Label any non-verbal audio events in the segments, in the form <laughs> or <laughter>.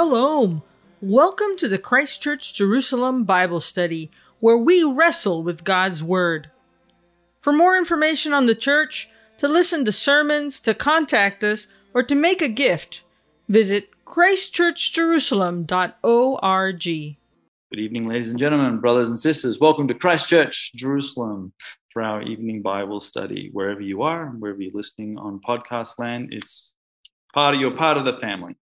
Shalom. Welcome to the Christchurch Jerusalem Bible Study, where we wrestle with God's Word. For more information on the church, to listen to sermons, to contact us, or to make a gift, visit christchurchjerusalem.org. Good evening, ladies and gentlemen, brothers and sisters. Welcome to Christchurch Jerusalem for our evening Bible study. Wherever you are, wherever you're listening on podcast land, it's part of you're part of the family.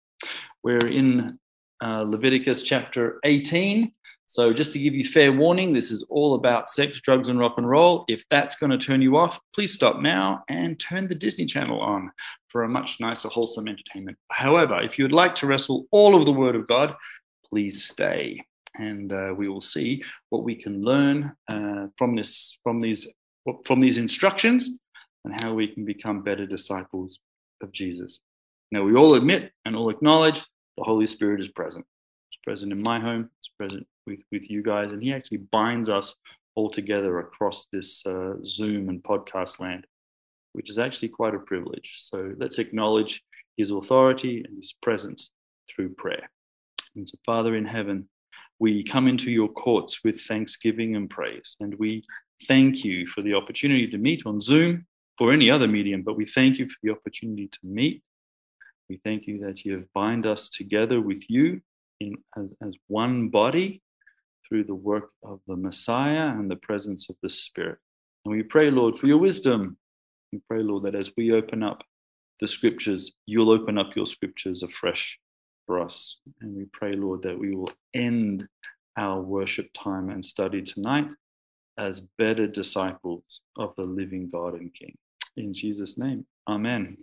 We're in uh, Leviticus chapter 18. So, just to give you fair warning, this is all about sex, drugs, and rock and roll. If that's going to turn you off, please stop now and turn the Disney Channel on for a much nicer, wholesome entertainment. However, if you would like to wrestle all of the Word of God, please stay, and uh, we will see what we can learn uh, from this, from these, from these instructions, and how we can become better disciples of Jesus. Now, we all admit and all acknowledge the Holy Spirit is present. It's present in my home, it's present with, with you guys, and He actually binds us all together across this uh, Zoom and podcast land, which is actually quite a privilege. So let's acknowledge His authority and His presence through prayer. And so, Father in heaven, we come into your courts with thanksgiving and praise, and we thank you for the opportunity to meet on Zoom or any other medium, but we thank you for the opportunity to meet we thank you that you have bind us together with you in, as, as one body through the work of the Messiah and the presence of the Spirit. And we pray, Lord, for your wisdom. We pray, Lord, that as we open up the scriptures, you'll open up your scriptures afresh for us. And we pray, Lord, that we will end our worship time and study tonight as better disciples of the living God and King. In Jesus' name, amen.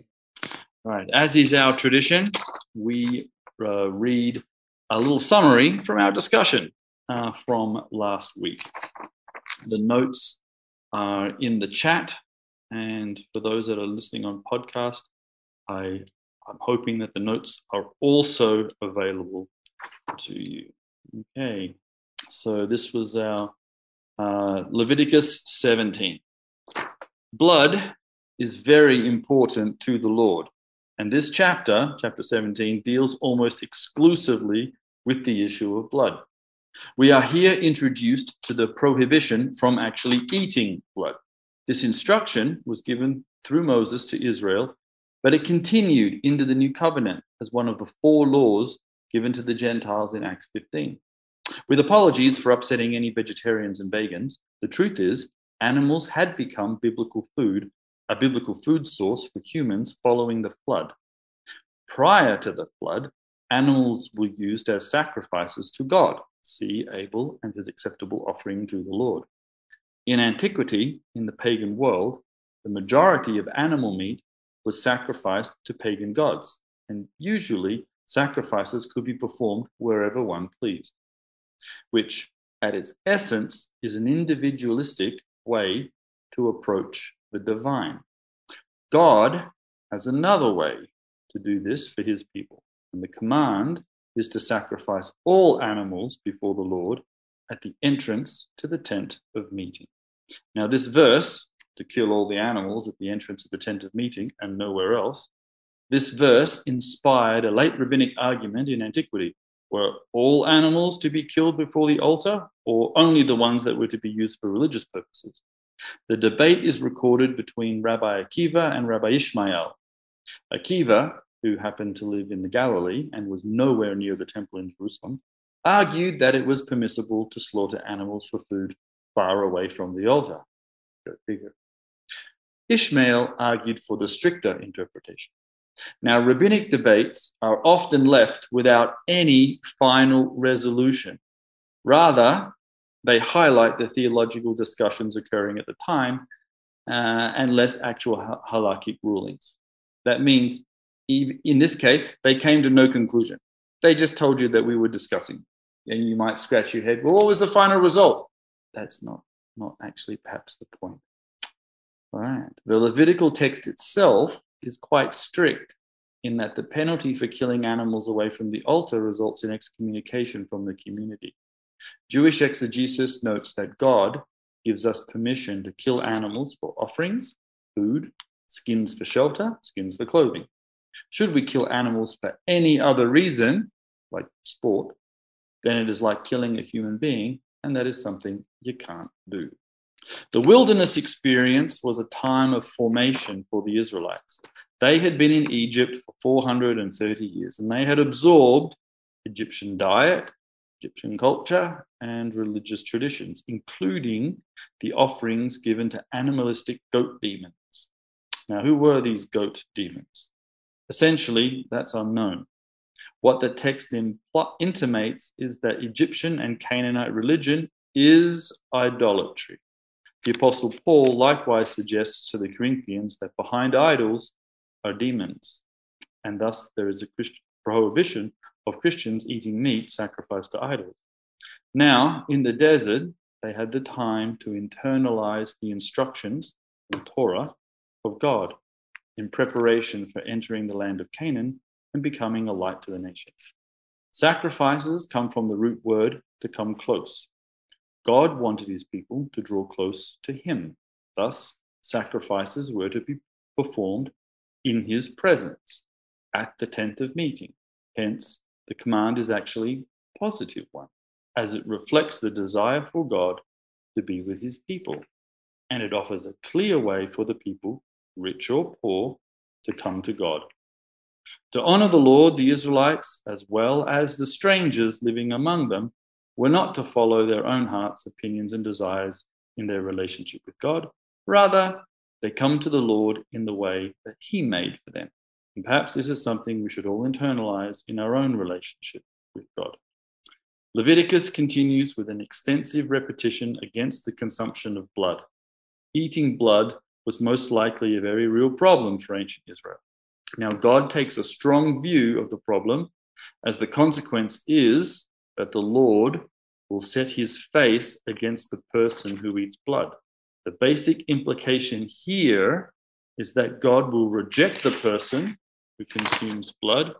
All right, as is our tradition, we uh, read a little summary from our discussion uh, from last week. The notes are in the chat, and for those that are listening on podcast, I, I'm hoping that the notes are also available to you. Okay, so this was our uh, Leviticus 17. Blood is very important to the Lord. And this chapter, chapter 17, deals almost exclusively with the issue of blood. We are here introduced to the prohibition from actually eating blood. This instruction was given through Moses to Israel, but it continued into the new covenant as one of the four laws given to the Gentiles in Acts 15. With apologies for upsetting any vegetarians and vegans, the truth is animals had become biblical food a biblical food source for humans following the flood. Prior to the flood, animals were used as sacrifices to God. See Abel and his acceptable offering to the Lord. In antiquity, in the pagan world, the majority of animal meat was sacrificed to pagan gods, and usually sacrifices could be performed wherever one pleased, which at its essence is an individualistic way to approach the divine. God has another way to do this for his people. And the command is to sacrifice all animals before the Lord at the entrance to the tent of meeting. Now, this verse, to kill all the animals at the entrance of the tent of meeting and nowhere else, this verse inspired a late rabbinic argument in antiquity. Were all animals to be killed before the altar, or only the ones that were to be used for religious purposes? The debate is recorded between Rabbi Akiva and Rabbi Ishmael. Akiva, who happened to live in the Galilee and was nowhere near the temple in Jerusalem, argued that it was permissible to slaughter animals for food far away from the altar. Figure. Ishmael argued for the stricter interpretation. Now, rabbinic debates are often left without any final resolution. Rather, they highlight the theological discussions occurring at the time uh, and less actual halakhic rulings. That means, in this case, they came to no conclusion. They just told you that we were discussing. And you might scratch your head, well, what was the final result? That's not, not actually perhaps the point. All right. The Levitical text itself is quite strict in that the penalty for killing animals away from the altar results in excommunication from the community. Jewish exegesis notes that God gives us permission to kill animals for offerings, food, skins for shelter, skins for clothing. Should we kill animals for any other reason, like sport, then it is like killing a human being, and that is something you can't do. The wilderness experience was a time of formation for the Israelites. They had been in Egypt for 430 years and they had absorbed Egyptian diet, Egyptian culture, and religious traditions, including the offerings given to animalistic goat demons. Now, who were these goat demons? Essentially, that's unknown. What the text intimates is that Egyptian and Canaanite religion is idolatry. The Apostle Paul likewise suggests to the Corinthians that behind idols are demons, and thus there is a Christian prohibition of Christians eating meat sacrificed to idols. Now, in the desert, they had the time to internalize the instructions, the Torah, of God in preparation for entering the land of Canaan and becoming a light to the nations. Sacrifices come from the root word to come close. God wanted his people to draw close to him. Thus, sacrifices were to be performed in his presence at the tent of meeting. Hence, the command is actually a positive one, as it reflects the desire for God to be with his people. And it offers a clear way for the people, rich or poor, to come to God. To honor the Lord, the Israelites, as well as the strangers living among them, were not to follow their own hearts, opinions, and desires in their relationship with God. Rather, they come to the Lord in the way that He made for them. And perhaps this is something we should all internalize in our own relationship with God. Leviticus continues with an extensive repetition against the consumption of blood. Eating blood was most likely a very real problem for ancient Israel. Now, God takes a strong view of the problem, as the consequence is that the Lord will set his face against the person who eats blood. The basic implication here is that God will reject the person who consumes blood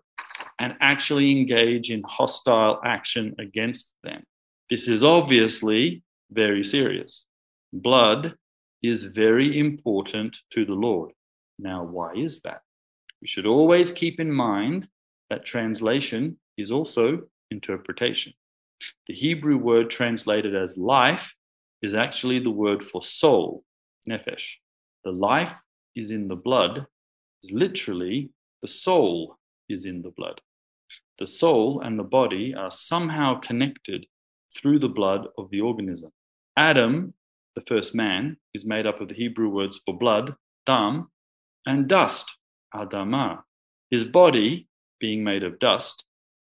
and actually engage in hostile action against them. This is obviously very serious. Blood is very important to the Lord. Now, why is that? We should always keep in mind that translation is also interpretation. The Hebrew word translated as life is actually the word for soul, nephesh. The life is in the blood, is literally the soul is in the blood. The soul and the body are somehow connected through the blood of the organism. Adam, the first man, is made up of the Hebrew words for blood, dam, and dust, adama. His body, being made of dust,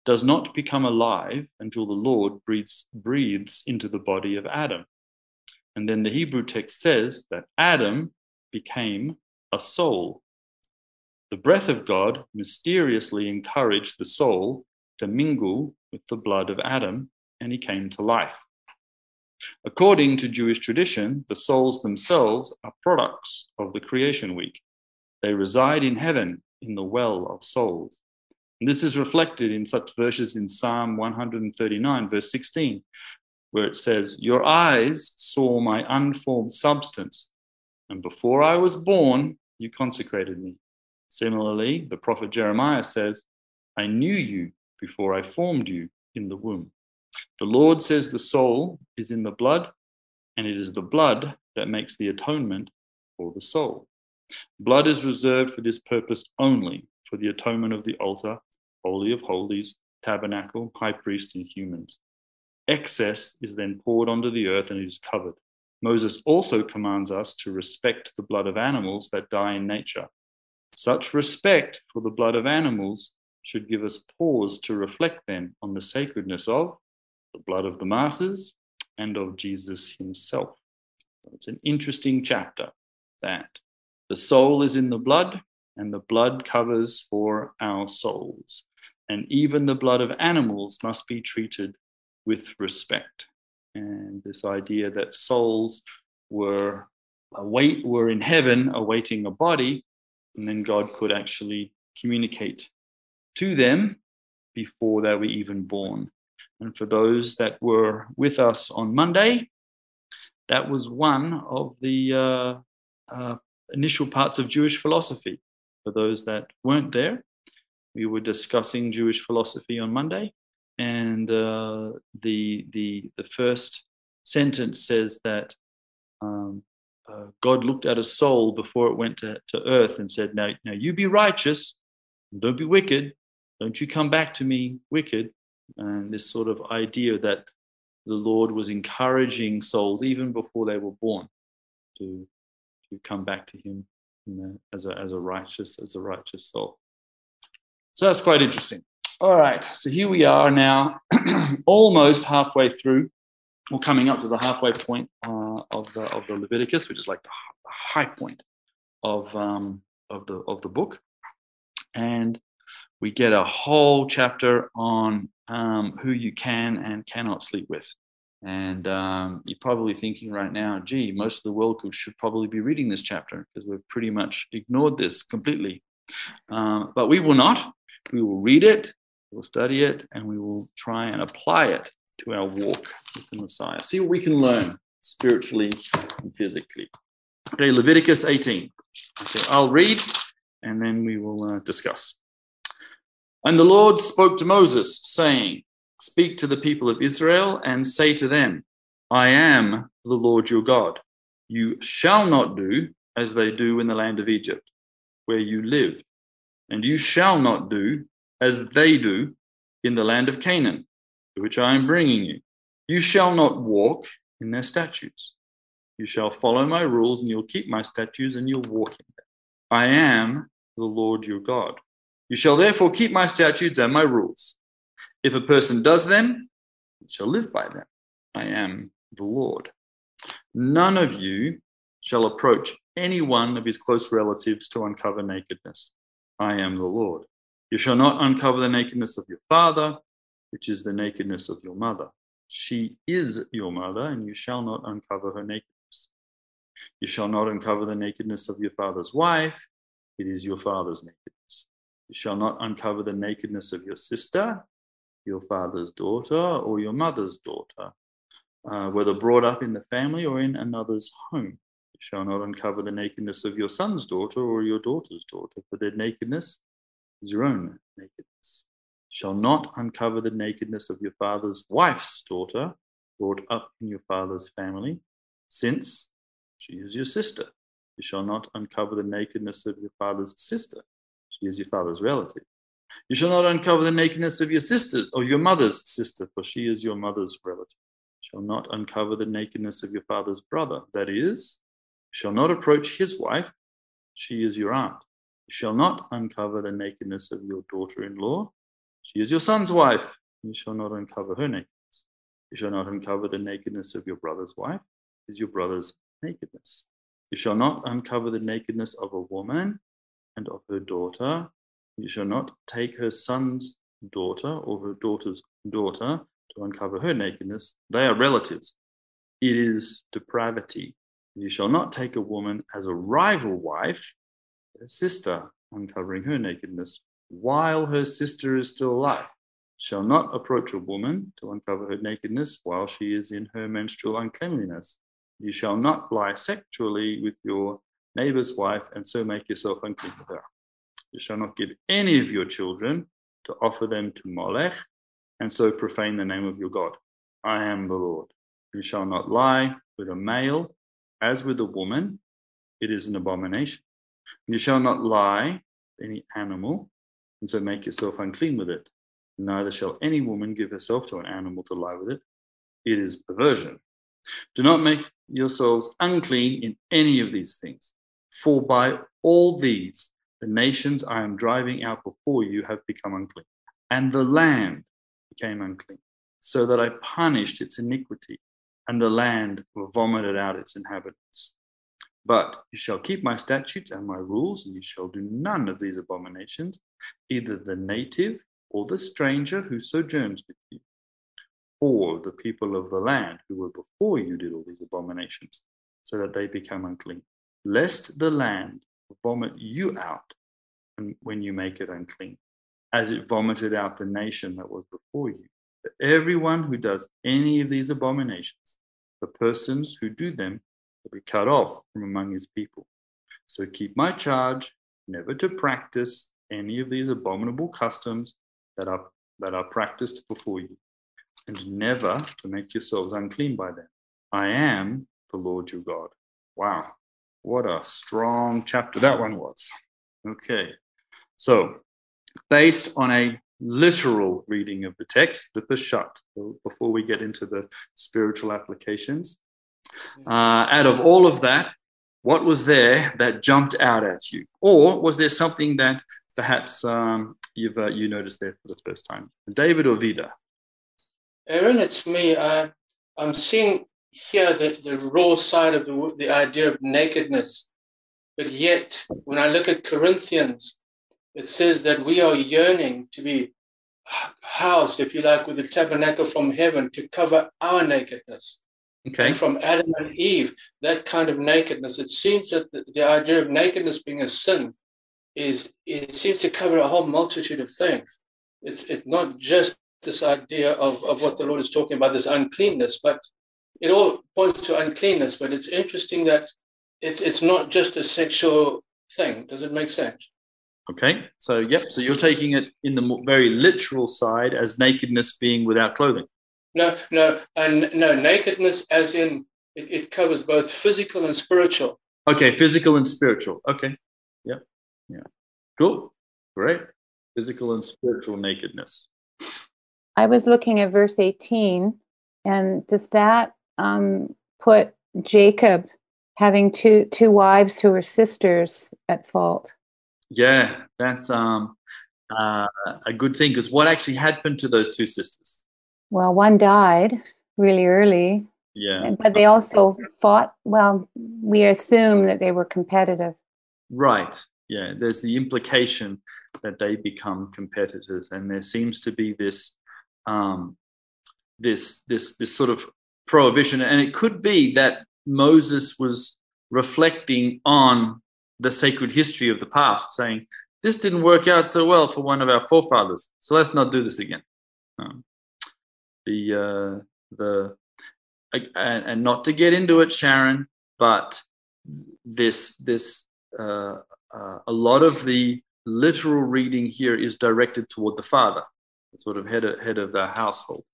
does not become alive until the Lord breathes, breathes into the body of Adam. And then the Hebrew text says that Adam became a soul. The breath of God mysteriously encouraged the soul to mingle with the blood of Adam, and he came to life. According to Jewish tradition, the souls themselves are products of the creation week. They reside in heaven in the well of souls. And this is reflected in such verses in Psalm 139, verse 16, where it says, Your eyes saw my unformed substance, and before I was born, you consecrated me. Similarly, the prophet Jeremiah says, I knew you before I formed you in the womb. The Lord says the soul is in the blood, and it is the blood that makes the atonement for the soul. Blood is reserved for this purpose only, for the atonement of the altar Holy of Holies, tabernacle, high priest, and humans. Excess is then poured onto the earth and it is covered. Moses also commands us to respect the blood of animals that die in nature. Such respect for the blood of animals should give us pause to reflect then on the sacredness of the blood of the martyrs and of Jesus himself. So it's an interesting chapter that the soul is in the blood and the blood covers for our souls and even the blood of animals must be treated with respect. And this idea that souls were await were in heaven awaiting a body, and then God could actually communicate to them before they were even born. And for those that were with us on Monday, that was one of the uh, uh, initial parts of Jewish philosophy. For those that weren't there, we were discussing Jewish philosophy on Monday, and uh, the the the first sentence says that um, God looked at a soul before it went to, to earth and said, "Now, now you be righteous, don't be wicked, don't you come back to me wicked." And this sort of idea that the Lord was encouraging souls even before they were born to to come back to Him you know, as a as a righteous as a righteous soul. So that's quite interesting. All right, so here we are now, <clears throat> almost halfway through, or coming up to the halfway point uh, of the of the Leviticus, which is like the high point of um, of the of the book, and we get a whole chapter on um, who you can and cannot sleep with. And um, you're probably thinking right now, gee, most of the world could, should probably be reading this chapter because we've pretty much ignored this completely. Uh, but we will not. We will read it, we'll study it, and we will try and apply it to our walk with the Messiah. See what we can learn spiritually and physically. Okay, Leviticus 18. Okay, I'll read and then we will uh, discuss. And the Lord spoke to Moses, saying, Speak to the people of Israel and say to them, I am the Lord your God. You shall not do as they do in the land of Egypt, where you lived, and you shall not do as they do in the land of Canaan, to which I am bringing you. You shall not walk in their statutes. You shall follow my rules, and you'll keep my statutes, and you'll walk in them. I am the Lord your God. You shall therefore keep my statutes and my rules. If a person does them, he shall live by them. I am the Lord. None of you shall approach any one of his close relatives to uncover nakedness. I am the Lord. You shall not uncover the nakedness of your father, which is the nakedness of your mother. She is your mother, and you shall not uncover her nakedness. You shall not uncover the nakedness of your father's wife, it is your father's nakedness. You shall not uncover the nakedness of your sister, your father's daughter, or your mother's daughter, uh, whether brought up in the family or in another's home. You shall not uncover the nakedness of your son's daughter or your daughter's daughter, for their nakedness is your own nakedness. Shall not uncover the nakedness of your father's wife's daughter, brought up in your father's family, since she is your sister. You shall not uncover the nakedness of your father's sister. She is your father's relative. You shall not uncover the nakedness of your sister's or your mother's sister, for she is your mother's relative. You shall not uncover the nakedness of your father's brother. That is, you shall not approach his wife. She is your aunt. You shall not uncover the nakedness of your daughter in law. She is your son's wife. You shall not uncover her nakedness. You shall not uncover the nakedness of your brother's wife. Is your brother's nakedness. You shall not uncover the nakedness of a woman and of her daughter. You shall not take her son's daughter or her daughter's daughter to uncover her nakedness. They are relatives. It is depravity. You shall not take a woman as a rival wife, a sister, uncovering her nakedness while her sister is still alive. Shall not approach a woman to uncover her nakedness while she is in her menstrual uncleanliness you shall not lie sexually with your neighbor's wife and so make yourself unclean with her. You shall not give any of your children to offer them to Molech and so profane the name of your God. I am the Lord. You shall not lie with a male as with a woman. It is an abomination. You shall not lie with any animal and so make yourself unclean with it. Neither shall any woman give herself to an animal to lie with it. It is perversion. Do not make yourselves unclean in any of these things, for by all these the nations I am driving out before you have become unclean, and the land became unclean, so that I punished its iniquity, and the land vomited out its inhabitants. But you shall keep my statutes and my rules, and you shall do none of these abominations, either the native or the stranger who sojourns with you for the people of the land who were before you did all these abominations, so that they become unclean, lest the land vomit you out when you make it unclean, as it vomited out the nation that was before you. For everyone who does any of these abominations, the persons who do them will be cut off from among his people. So keep my charge never to practice any of these abominable customs that are that are practiced before you, and never to make yourselves unclean by them. I am the Lord your God. Wow, what a strong chapter that one was. Okay, so based on a literal reading of the text, the Peshat, before we get into the spiritual applications, uh, out of all of that, what was there that jumped out at you? Or was there something that perhaps um, you've uh, you noticed there for the first time? David or Vida? Aaron, it's me. I, I'm seeing here the, the raw side of the, the idea of nakedness. But yet, when I look at Corinthians, it says that we are yearning to be housed, if you like, with the tabernacle from heaven to cover our nakedness. Okay. And from Adam and Eve, that kind of nakedness. It seems that the, the idea of nakedness being a sin is it seems to cover a whole multitude of things. It's it's not just this idea of, of what the Lord is talking about, this uncleanness, but it all points to uncleanness. But it's interesting that it's it's not just a sexual thing. Does it make sense? Okay, so yep, so you're taking it in the very literal side as nakedness being without clothing. No, no, and no nakedness as in it, it covers both physical and spiritual. Okay, physical and spiritual. Okay, yeah, yeah, cool, great. Physical and spiritual nakedness. I was looking at verse 18, and does that um, put Jacob having two two wives who were sisters at fault? Yeah, that's um, uh, a good thing because what actually happened to those two sisters? Well, one died really early. Yeah. But they also fought. Well, we assume that they were competitive. Right. Yeah. There's the implication that they become competitors, and there seems to be this, um, this, this, this sort of prohibition, and it could be that Moses was reflecting on the sacred history of the past, saying, This didn't work out so well for one of our forefathers, so let's not do this again. Um, the, uh, the, and, and, not to get into it, Sharon, but this, this, uh, uh, a lot of the literal reading here is directed toward the father, sort of head of, head of the household.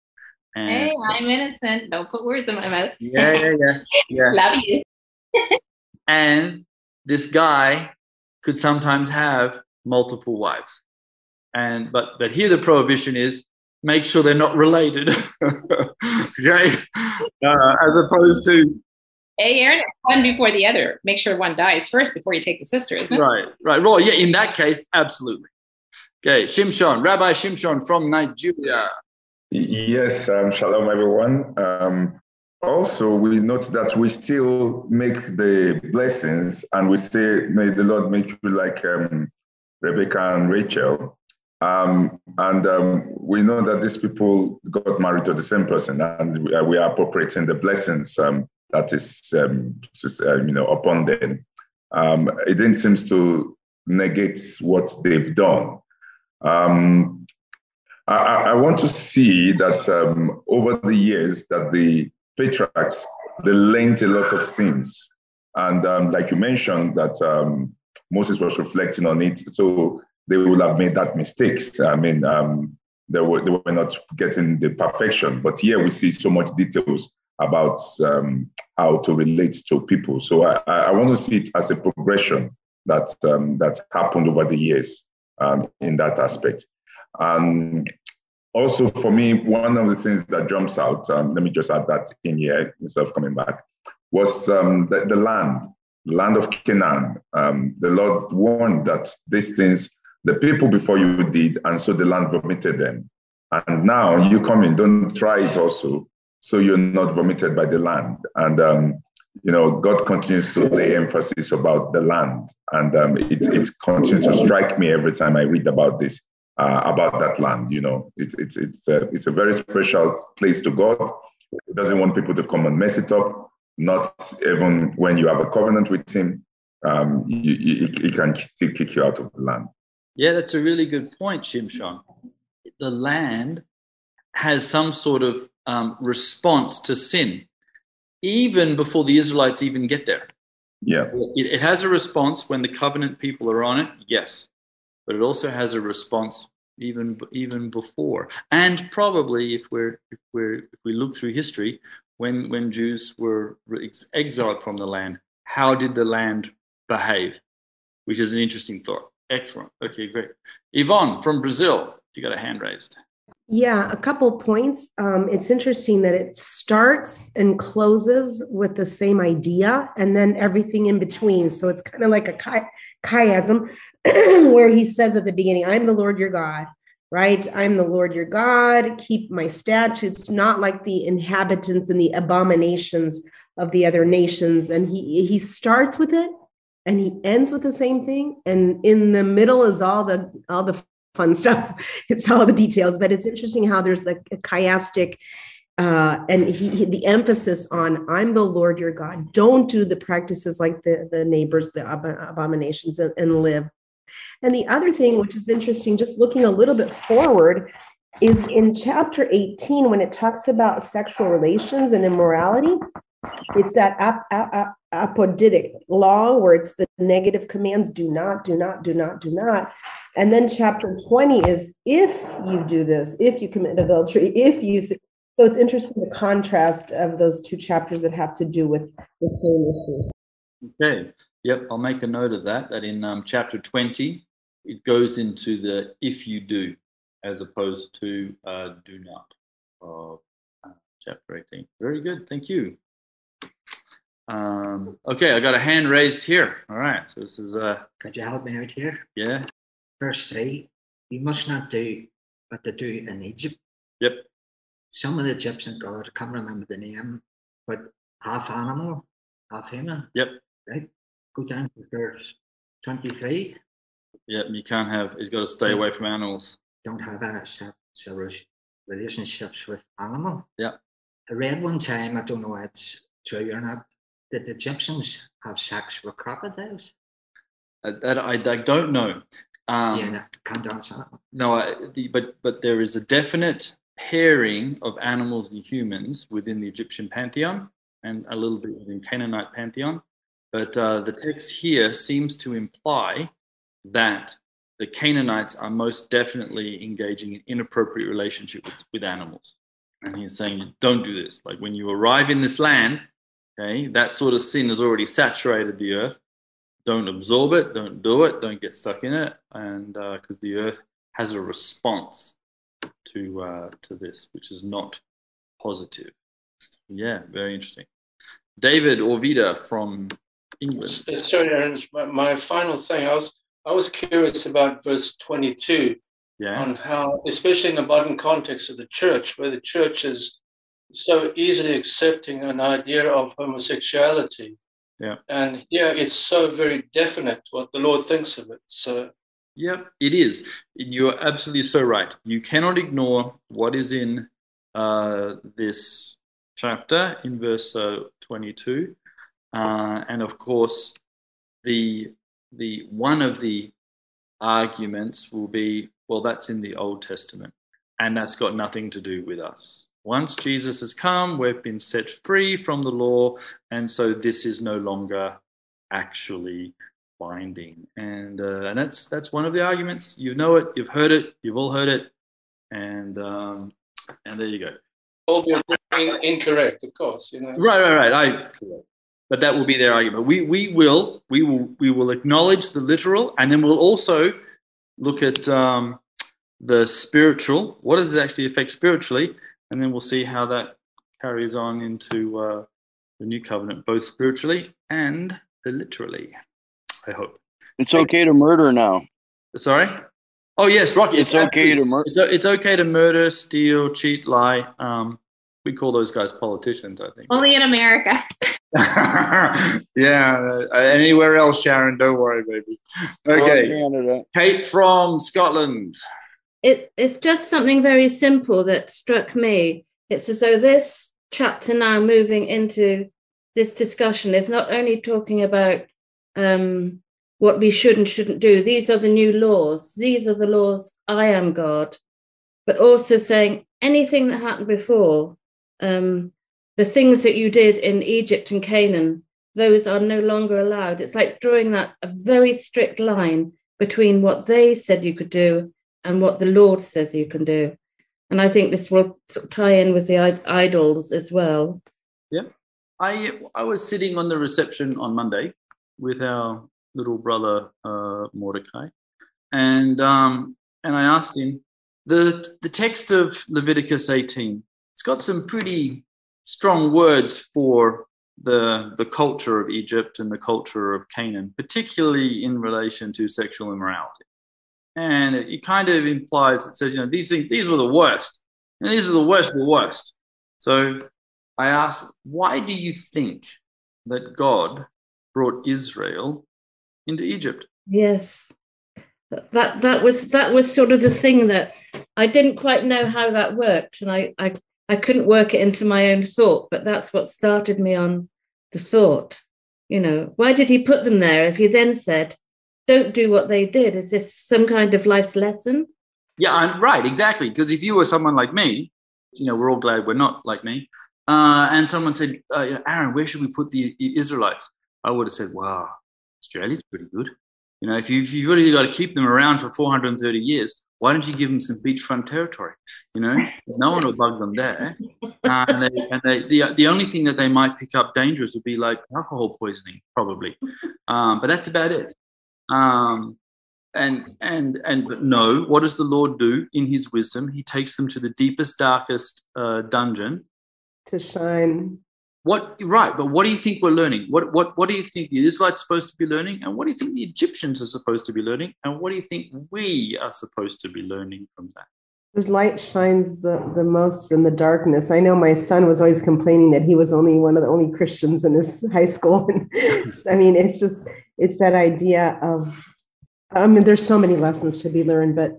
And, hey, I'm innocent. Don't put words in my mouth. Yeah, yeah, yeah. yeah. <laughs> Love you. <laughs> and this guy could sometimes have multiple wives. And but but here the prohibition is make sure they're not related. <laughs> okay. Uh, as opposed to Hey, Aaron, one before the other. Make sure one dies first before you take the sister, isn't it? Right, right. Well, yeah, in that case, absolutely. Okay, Shimshon, Rabbi Shimshon from Nigeria. Yes, um, shalom, everyone. Um, also, we note that we still make the blessings and we say, May the Lord make you like um, Rebecca and Rachel. Um, and um, we know that these people got married to the same person, and we are, we are appropriating the blessings um, that is, um, just, uh, you know, upon them. Um, it then seems to negate what they've done. Um, I, I, want to see that over the years that the patriarchs, they learned a lot of things. And like you mentioned, that Moses was reflecting on it. So they would have made that mistakes. I mean, um, they, were, they were not getting the perfection. But here we see so much details about um, how to relate to people. So I, I want to see it as a progression that um, that happened over the years um, in that aspect. And also for me, one of the things that jumps out, um, let me just add that in here instead of coming back, was um, the, the, land, land of Canaan. Um, the Lord warned that these things, the people before you did, and so the land vomited them. And now you come in, don't try it also, so you're not vomited by the land. And um, you know, God continues to lay emphasis about the land, and um, it, it continues to strike me every time I read about this uh, about that land. You know, it's it's it's a, it's a very special place to God. He doesn't want people to come and mess it up. Not even when you have a covenant with Him, um, he can still kick you out of the land. Yeah, that's a really good point, Shimshon. The land has some sort of um, response to sin, even before the Israelites even get there. Yeah, it, it has a response when the covenant people are on it. Yes, but it also has a response even even before. And probably, if we're if we're if we look through history, when when Jews were ex- exiled from the land, how did the land behave? Which is an interesting thought. Excellent. Okay, great. Yvonne from Brazil, you got a hand raised. Yeah, a couple points. Um, it's interesting that it starts and closes with the same idea and then everything in between. So it's kind of like a chi- chiasm <clears throat> where he says at the beginning, I'm the Lord your God, right? I'm the Lord your God. Keep my statutes, not like the inhabitants and the abominations of the other nations. And he he starts with it and he ends with the same thing. And in the middle is all the all the fun <laughs> stuff. It's all the details, but it's interesting how there's like a chiastic uh, and he, he, the emphasis on I'm the Lord your God. Don't do the practices like the the neighbors, the ab- abominations, and, and live. And the other thing, which is interesting, just looking a little bit forward, is in chapter 18 when it talks about sexual relations and immorality. It's that ap- ap- apodictic law where it's the negative commands do not, do not, do not, do not. And then chapter 20 is if you do this, if you commit adultery, if you. So it's interesting the contrast of those two chapters that have to do with the same issue. Okay. Yep, I'll make a note of that. That in um, chapter 20, it goes into the if you do as opposed to uh, do not of uh, chapter 18. Very good. Thank you. Um, okay, I got a hand raised here. All right. So this is. Uh, Could you help me out here? Yeah. Verse 3 You must not do what they do in Egypt. Yep. Some of the Egyptian gods, I can't remember the name, but half animal, half human. Yep. Right? Go down to verse 23. Yep, you can't have, he's got to stay away from animals. Don't have any sexual relationships with animal. Yeah. I read one time, I don't know if it's true or not, that the Egyptians have sex with crocodiles. Uh, that I, I don't know. Um, yeah, can't answer that. No, I, the, but but there is a definite pairing of animals and humans within the Egyptian pantheon, and a little bit within Canaanite pantheon. But uh, the text here seems to imply that the Canaanites are most definitely engaging in inappropriate relationship with, with animals. And he's saying, don't do this. Like when you arrive in this land, okay, that sort of sin has already saturated the earth. Don't absorb it, don't do it, don't get stuck in it. And because uh, the earth has a response to, uh, to this, which is not positive. Yeah, very interesting. David or Vida from England. Sorry, Aaron, my final thing, I was I was curious about verse 22 yeah. on how, especially in the modern context of the church, where the church is so easily accepting an idea of homosexuality. Yeah. And yeah, it's so very definite what the Lord thinks of it. So Yep, it is. You're absolutely so right. You cannot ignore what is in uh, this chapter in verse uh, 22. Uh, and of course, the the one of the arguments will be, well, that's in the Old Testament, and that's got nothing to do with us. Once Jesus has come, we've been set free from the law, and so this is no longer actually binding. And uh, and that's that's one of the arguments. You know it, you've heard it, you've all heard it, and um, and there you go. All incorrect, of course. You know. Right, right, right. I but that will be their argument. We we will we will we will acknowledge the literal, and then we'll also look at um, the spiritual. What does it actually affect spiritually? And then we'll see how that carries on into uh, the new covenant, both spiritually and literally. I hope it's okay to murder now. Sorry. Oh yes, Rocky. It's, it's okay to murder. It's, it's, okay to murder, steal, cheat, lie. Um, we call those guys politicians. I think. Only in America. <laughs> yeah, uh, anywhere else, Sharon, don't worry, baby. Okay, Kate from Scotland. It, it's just something very simple that struck me. It's as though this chapter now moving into this discussion is not only talking about um, what we should and shouldn't do, these are the new laws, these are the laws, I am God, but also saying anything that happened before, um, the things that you did in Egypt and Canaan, those are no longer allowed. It's like drawing that a very strict line between what they said you could do and what the Lord says you can do. And I think this will tie in with the idols as well. Yeah. I I was sitting on the reception on Monday with our little brother uh, Mordecai, and um, and I asked him the the text of Leviticus 18. It's got some pretty strong words for the the culture of Egypt and the culture of Canaan, particularly in relation to sexual immorality. And it, kind of implies it says, you know, these things these were the worst, and these are the worst of the worst. So I asked, why do you think that God brought Israel into Egypt? Yes, that that was that was sort of the thing that I didn't quite know how that worked, and I I I couldn't work it into my own thought, but that's what started me on the thought. You know, why did he put them there if he then said, don't do what they did? Is this some kind of life's lesson? Yeah, I'm right, exactly. Because if you were someone like me, you know, we're all glad we're not like me, uh, and someone said, uh, Aaron, where should we put the Israelites? I would have said, wow, Australia's pretty good. You know, if, you, if you've really got to keep them around for 430 years, why don't you give them some beachfront territory? You know, <laughs> no one will bug them there. Uh, and they, and they, the, the only thing that they might pick up dangerous would be like alcohol poisoning, probably. Um, but that's about it. Um, and and and but no, what does the Lord do in His wisdom? He takes them to the deepest, darkest uh, dungeon to shine what right, but what do you think we're learning? What what what do you think the Israelites supposed to be learning, and what do you think the Egyptians are supposed to be learning, and what do you think we are supposed to be learning from that? There's light shines the, the most in the darkness. I know my son was always complaining that he was only one of the only Christians in his <laughs> high school. <laughs> I mean, it's just it's that idea of I mean, there's so many lessons to be learned, but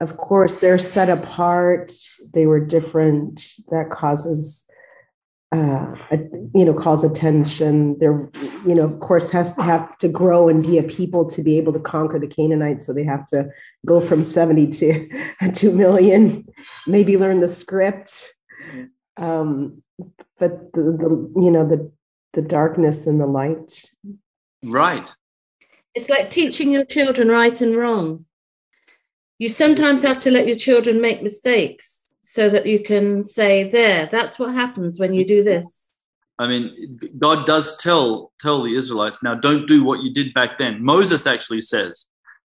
of course they're set apart, they were different, that causes uh, you know calls attention. There you know of course has to have to grow and be a people to be able to conquer the canaanites. So they have to go from 70 to <laughs> 2 million maybe learn the script. Um, but the, the you know the the darkness and the light right it's like teaching your children right and wrong you sometimes have to let your children make mistakes so that you can say, there, that's what happens when you do this. I mean, God does tell tell the Israelites, now don't do what you did back then. Moses actually says,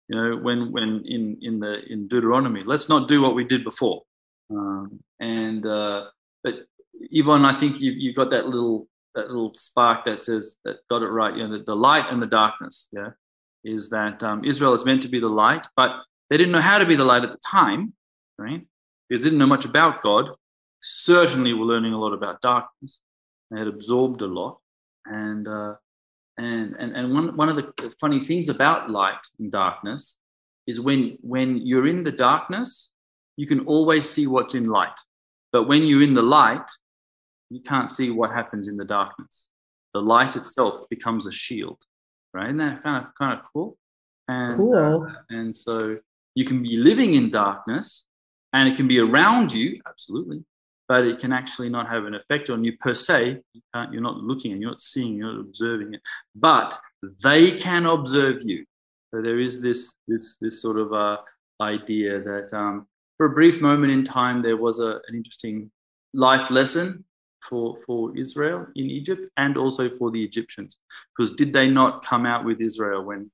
you know, when when in in the in Deuteronomy, let's not do what we did before. Um, and uh, but Yvonne, I think you you got that little that little spark that says that got it right. You know, the, the light and the darkness. Yeah, is that um, Israel is meant to be the light, but they didn't know how to be the light at the time, right? because they didn't know much about God, certainly were learning a lot about darkness. They had absorbed a lot. And, uh, and, and, and one, one of the funny things about light and darkness is when, when you're in the darkness, you can always see what's in light. But when you're in the light, you can't see what happens in the darkness. The light itself becomes a shield, right? Isn't that kind of kind of cool? And, cool. Uh, and so you can be living in darkness, and it can be around you, absolutely, but it can actually not have an effect on you per se. You can't, you're not looking and you're not seeing, you're not observing it, but they can observe you. So there is this this this sort of uh, idea that um, for a brief moment in time there was a, an interesting life lesson for for Israel in Egypt and also for the Egyptians because did they not come out with Israel when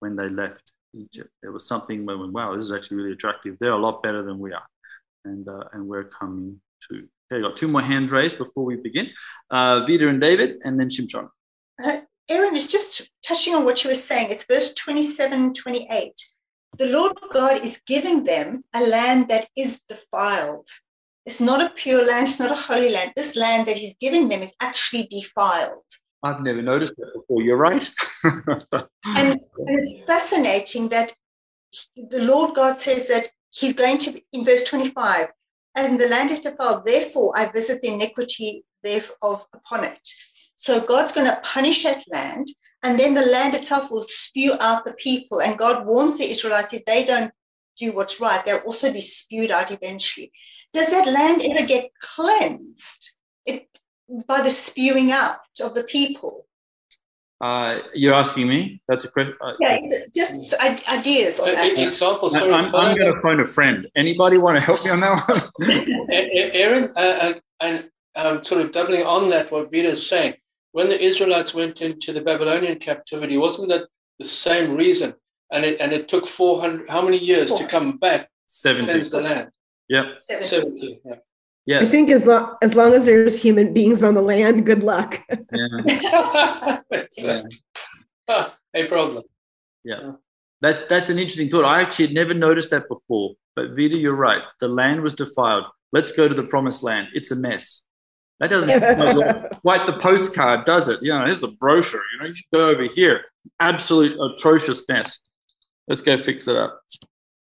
when they left Egypt. There was something where, wow, this is actually really attractive. They're a lot better than we are, and uh, and we're coming to. Okay, got two more hands raised before we begin. Uh, Vida and David, and then Shimshon. Uh, Aaron is just touching on what you were saying. It's verse 27, 28. The Lord God is giving them a land that is defiled. It's not a pure land, it's not a holy land. This land that He's giving them is actually defiled. I've never noticed that before. You're right. <laughs> and, it's fascinating that the Lord God says that He's going to, in verse 25, and the land is defiled, therefore I visit the iniquity thereof upon it. So God's going to punish that land, and then the land itself will spew out the people. And God warns the Israelites if they don't do what's right, they'll also be spewed out eventually. Does that land ever get cleansed? It by the spewing out of the people. Uh, you're asking me? That's a question. Uh, Yeah, is it just ideas on that. Example, I- sorry, I'm, I'm going to phone a friend. Anybody want to help me on that one? A- A- Aaron, uh, uh, and um, sort of doubling on that, what Vida is saying, when the Israelites went into the Babylonian captivity, wasn't that the same reason? And it and it took four hundred. How many years to come back? to 70. cleanse the land. Yep. Seventy. Yeah. Yes. I think as long as long as there's human beings on the land, good luck. Yeah. <laughs> Ah, <laughs> a problem. Yeah. That's that's an interesting thought. I actually had never noticed that before. But Vida, you're right. The land was defiled. Let's go to the promised land. It's a mess. That doesn't sound like <laughs> quite the postcard, does it? You know, here's the brochure. You know, you should go over here. Absolute atrocious mess. Let's go fix it up.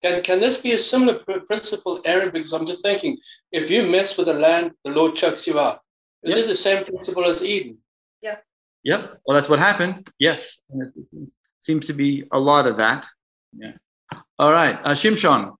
Can, can this be a similar pr- principle, Aaron? Because I'm just thinking, if you mess with the land, the Lord chucks you out. Is it the same principle as Eden? Yeah. Yep. Well, that's what happened. Yes. Seems to be a lot of that. Yeah. All right. Uh, Shimshon.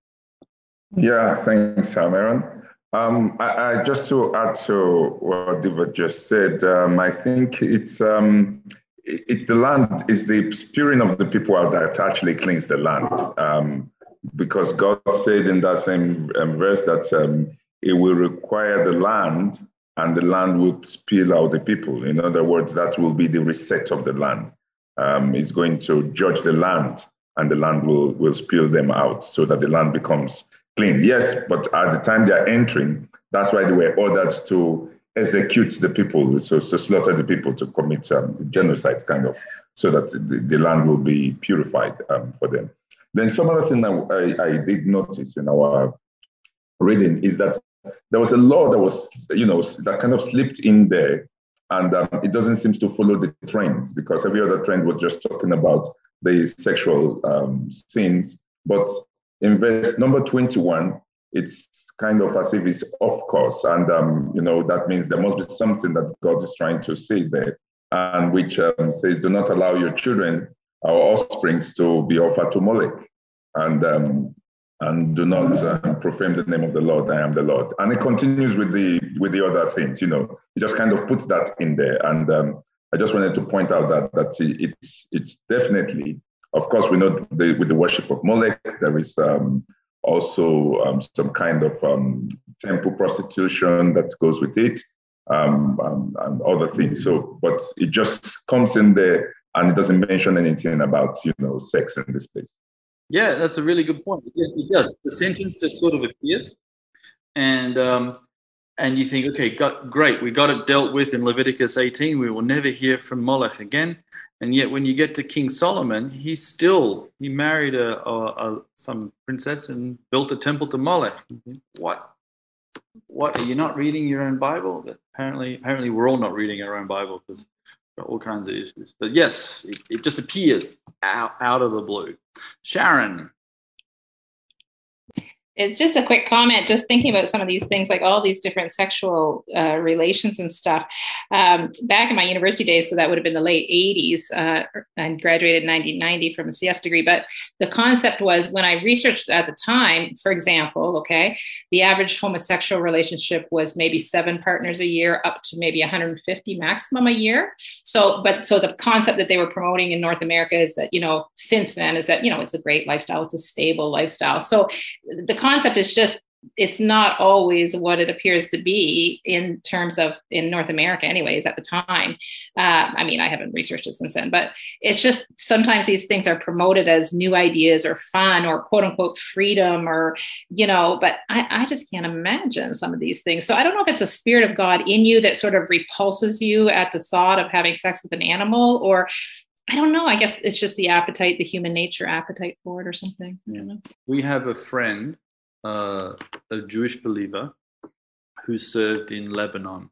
Yeah, thanks, Aaron. Um, I, I just to add to what Diva just said, um, I think it's um, it, it's the land, it's the spirit of the people out that actually cleans the land. Um, because God said in that same um, verse that um, it will require the land and the land will spill out the people. In other words, that will be the reset of the land. Um, it's going to judge the land and the land will, will spill them out so that the land becomes clean. Yes, but at the time they are entering, that's why they were ordered to execute the people, so to slaughter the people, to commit um, genocide, kind of, so that the, the land will be purified um, for them. Then some other thing that I, I did notice in our reading is that there was a law that was, you know, that kind of slipped in there, and um, it doesn't seem to follow the trends because every other trend was just talking about the sexual um, sins. But in verse number 21, it's kind of as if it's off course, and um, you know that means there must be something that God is trying to say there, and which um, says, "Do not allow your children, our offsprings, to be offered to Molech." and um, and do not um, profane the name of the Lord. I am the Lord. And it continues with the with the other things. You know, it just kind of puts that in there. And um, I just wanted to point out that that it's it's definitely, of course, we know the, with the worship of Molech, there is um, also um, some kind of um, temple prostitution that goes with it, um, um, and other things. So, but it just comes in there, and it doesn't mention anything about you know sex in this place. Yeah, that's a really good point. It, it does. The sentence just sort of appears, and um, and you think, okay, got, great, we got it dealt with in Leviticus 18. We will never hear from Moloch again. And yet, when you get to King Solomon, he still he married a, a, a some princess and built a temple to Moloch. What? What are you not reading your own Bible? But apparently, apparently, we're all not reading our own Bible because all kinds of issues. But yes, it, it just appears out, out of the blue. Sharon. It's just a quick comment, just thinking about some of these things, like all these different sexual uh, relations and stuff. Um, back in my university days, so that would have been the late 80s, uh, I graduated in 1990 from a CS degree. But the concept was when I researched at the time, for example, okay, the average homosexual relationship was maybe seven partners a year, up to maybe 150 maximum a year. So, but so the concept that they were promoting in North America is that, you know, since then is that, you know, it's a great lifestyle, it's a stable lifestyle. So the concept is just it's not always what it appears to be in terms of in North America, anyways, at the time. Uh, I mean, I haven't researched it since then, but it's just sometimes these things are promoted as new ideas or fun or quote unquote freedom or, you know, but I, I just can't imagine some of these things. So I don't know if it's a spirit of God in you that sort of repulses you at the thought of having sex with an animal or. I don't know. I guess it's just the appetite, the human nature appetite for it or something. I don't know. We have a friend, uh, a Jewish believer, who served in Lebanon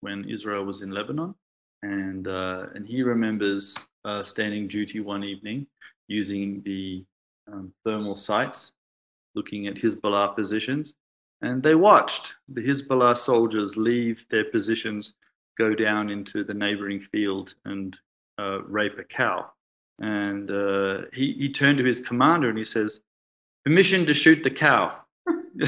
when Israel was in Lebanon, and uh, and he remembers uh, standing duty one evening using the um, thermal sights, looking at Hezbollah positions, and they watched the Hezbollah soldiers leave their positions, go down into the neighboring field, and uh, rape a cow. And uh, he, he turned to his commander and he says, Permission to shoot the cow. <laughs> you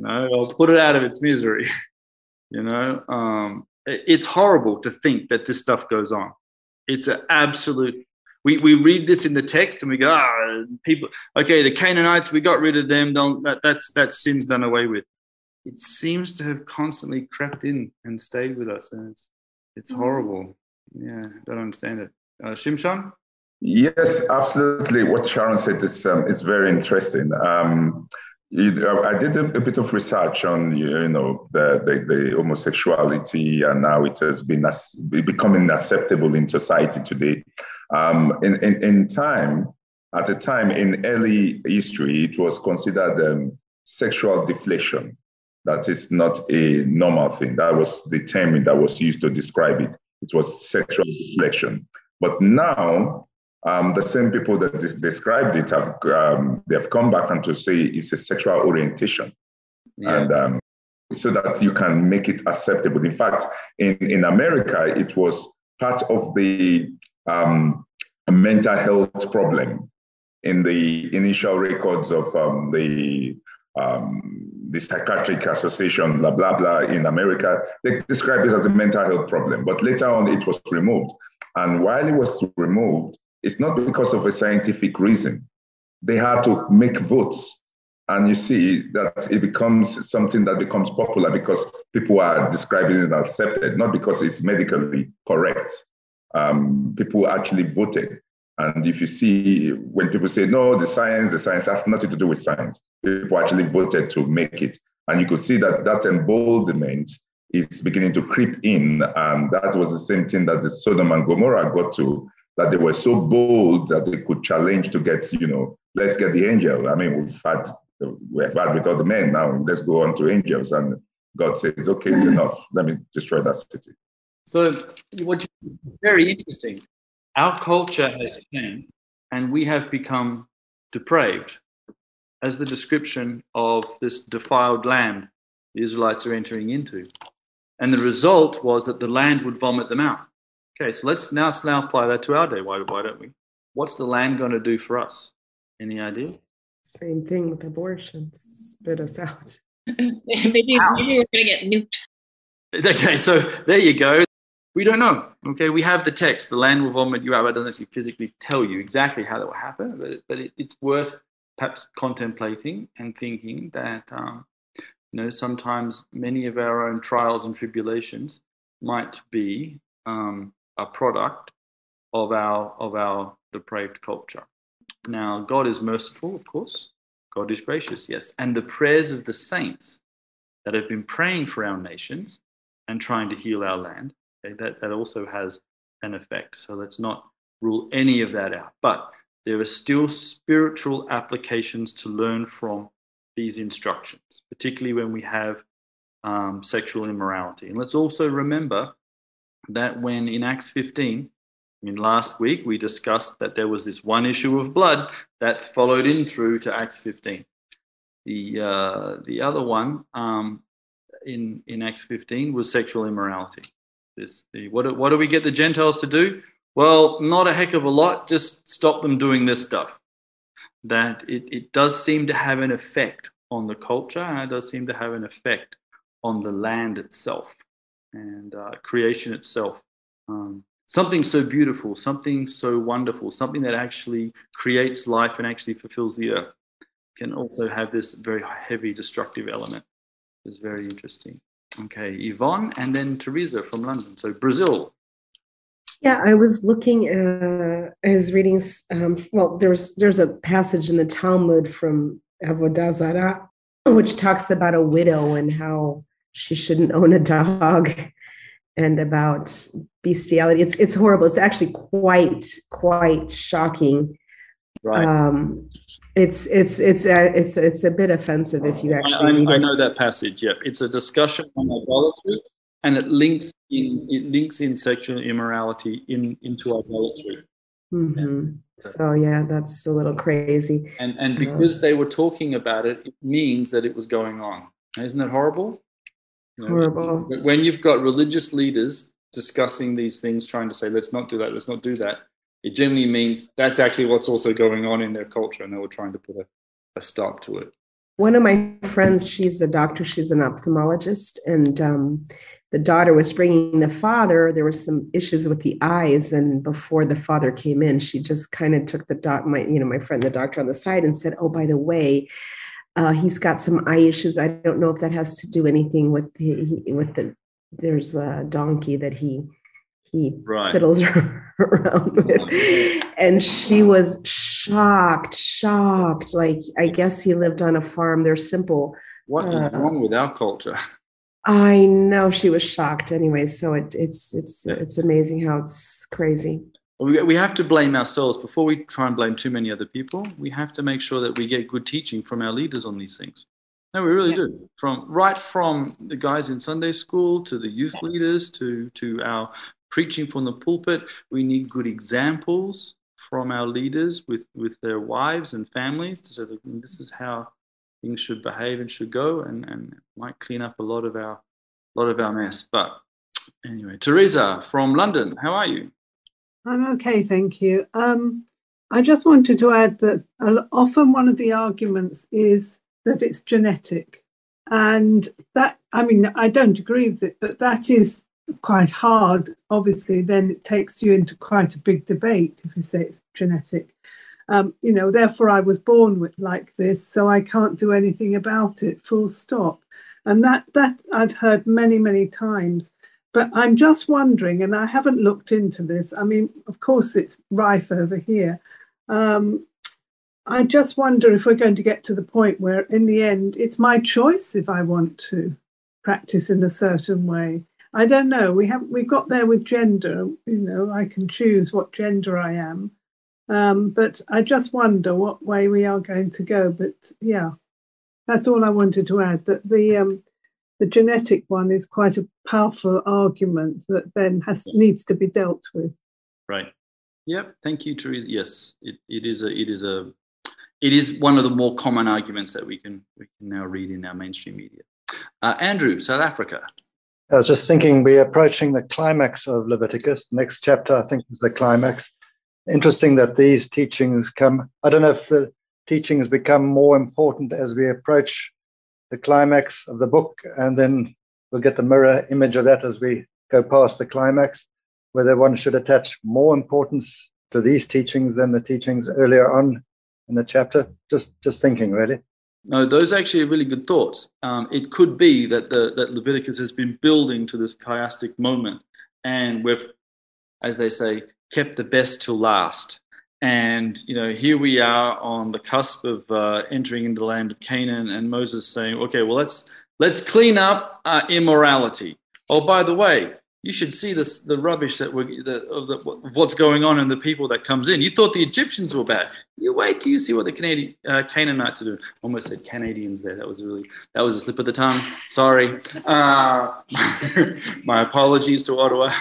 know, I'll put it out of its misery. <laughs> you know, um, it, it's horrible to think that this stuff goes on. It's an absolute. We, we read this in the text and we go, ah, people, okay, the Canaanites, we got rid of them. Don't, that, that's that sin's done away with. It seems to have constantly crept in and stayed with us, and it's it's Mm. horrible. Yeah, don't understand it. Uh, Shimshon? Yes, absolutely. What Sharon said is um, very interesting. Um, I did a, bit of research on you know the, the, the homosexuality and now it has been becoming acceptable in society today. Um, in, in in time, at the time in early history, it was considered um, sexual deflation. That is not a normal thing. That was the term that was used to describe it. It was sexual deflection. But now um, the same people that des- described it have um, they have come back and to say it's a sexual orientation, Yeah. and um, so that you can make it acceptable. In fact, in in America, it was part of the um, mental health problem in the initial records of um, the um, the psychiatric association, blah blah blah, in America. They described it as a mental health problem, but later on it was removed. And while it was removed, it's not because of a scientific reason. They had to make votes. And you see that it becomes something that becomes popular because people are describing it as accepted, not because it's medically correct. Um, people actually voted. And if you see when people say, no, the science, the science has nothing to do with science, people actually voted to make it. And you could see that that emboldenment is beginning to creep in. And that was the same thing that the Sodom and Gomorrah got to, that they were so bold that they could challenge to get, you know, let's get the angel. I mean, we've had we've had with other men now, let's go on to angels. And God says, okay, it's hmm. enough. Let me destroy that city. So, what very interesting. Our culture has changed, and we have become depraved, as the description of this defiled land the Israelites are entering into. And the result was that the land would vomit them out. Okay, so let's now, now apply that to our day. Why, why don't we? What's the land going to do for us? Any idea? Same thing with abortion. Spit us out. <laughs> <laughs> maybe, maybe we're going to get nuked. Okay, so there you go. We don't know. Okay, we have the text. The land will vomit you out. I don't actually physically tell you exactly how that will happen, but, but it, it's worth perhaps contemplating and thinking that um, you know sometimes many of our own trials and tribulations might be um, a product of our of our depraved culture. Now, God is merciful, of course. God is gracious, yes, and the prayers of the saints that have been praying for our nations and trying to heal our land. Okay, that, that also has an effect. So let's not rule any of that out. But there are still spiritual applications to learn from these instructions, particularly when we have um, sexual immorality. And let's also remember that when in Acts 15, I mean, last week we discussed that there was this one issue of blood that followed in through to Acts 15. The, uh, the other one um, in, in Acts 15 was sexual immorality. This, the, what, what do we get the Gentiles to do? Well, not a heck of a lot, just stop them doing this stuff. That it, it does seem to have an effect on the culture and it does seem to have an effect on the land itself and uh, creation itself. Um, something so beautiful, something so wonderful, something that actually creates life and actually fulfills the earth can also have this very heavy destructive element. It's very interesting. Okay, Yvonne and then Teresa from London. So Brazil. Yeah, I was looking. Uh, I was reading. Um, well, there's there's a passage in the Talmud from Avodah Zarah, which talks about a widow and how she shouldn't own a dog, and about bestiality. It's it's horrible. It's actually quite quite shocking. Right. Um, it's it's it's a, it's it's a bit offensive if you actually I- read I know that passage. Yep, it's a discussion on idolatry, and it links in it links in sexual immorality in into idolatry. Mhm. So yeah, that's a little crazy. And and because they were talking about it, it means that it was going on. Isn't that horrible? You know, Horrible. When you've got religious leaders discussing these things, trying to say, let's not do that, let's not do that, it generally means that's actually what's also going on in their culture, and they were trying to put a, a stop to it. One of my friends, she's a doctor, she's an ophthalmologist, and um, the daughter was bringing the father, there were some issues with the eyes. And before the father came in, she just kind of took the doc, my, you know, my friend, the doctor on the side and said, Oh, by the way, uh, he's got some eye issues. I don't know if that has to do anything with the, with the, there's a donkey that he, he right. fiddles <laughs> around with. And she was shocked, shocked. Like, I guess he lived on a farm. They're simple. What is uh, wrong with our culture? <laughs> I know she was shocked anyway. So it, it's it's yeah. it's amazing how it's crazy. We, we have to blame ourselves before we try and blame too many other people. We have to make sure that we get good teaching from our leaders on these things. No, we really yeah. do. From right from the guys in Sunday school to the youth leaders to to our preaching from the pulpit, we need good examples from our leaders with with their wives and families to say that mm, this is how things should behave and should go, and, and might clean up a lot of our lot of our mess. But anyway, Teresa from London, how are you? I'm okay, thank you. Um, I just wanted to add that often one of the arguments is that it's genetic, and that I mean I don't agree with it, but that is quite hard. Obviously, then it takes you into quite a big debate if you say it's genetic um, you know, therefore I was born with like this, so I can't do anything about it, full stop. And that that I've heard many, many times. But I'm just wondering, and I haven't looked into this. I mean, of course, it's rife over here. Um, I just wonder if we're going to get to the point where, in the end, it's my choice if I want to practice in a certain way. I don't know. We have we got there with gender. You know, I can choose what gender I am. Um, but I just wonder what way we are going to go. But yeah, that's all I wanted to add. That the um, the genetic one is quite a powerful argument that then has needs to be dealt with. Right. Yep. Thank you, Teresa. Yes, it, it is a it is a it is one of the more common arguments that we can we can now read in our mainstream media. Uh, Andrew, South Africa. I was just thinking we're approaching the climax of Leviticus. Next chapter, I think, is the climax interesting that these teachings come. I don't know if the teachings become more important as we approach the climax of the book, and then we'll get the mirror image of that as we go past the climax, whether one should attach more importance to these teachings than the teachings earlier on in the chapter. Just just thinking, really. No, those are actually really good thoughts. Um, it could be that the that Leviticus has been building to this chiastic moment, and we've, as they say, kept the best till last. And you know, here we are on the cusp of uh, entering into the land of Canaan, and Moses saying, "Okay, well, let's let's clean up uh, immorality." Oh, by the way, you should see this the rubbish that we're the, of, the, what's going on and the people that comes in. You thought the Egyptians were bad. You wait till you see what the Canadian uh, Canaanites are doing. Almost said Canadians there. That was really that was a slip of the tongue. Sorry. Uh, <laughs> my apologies to Ottawa.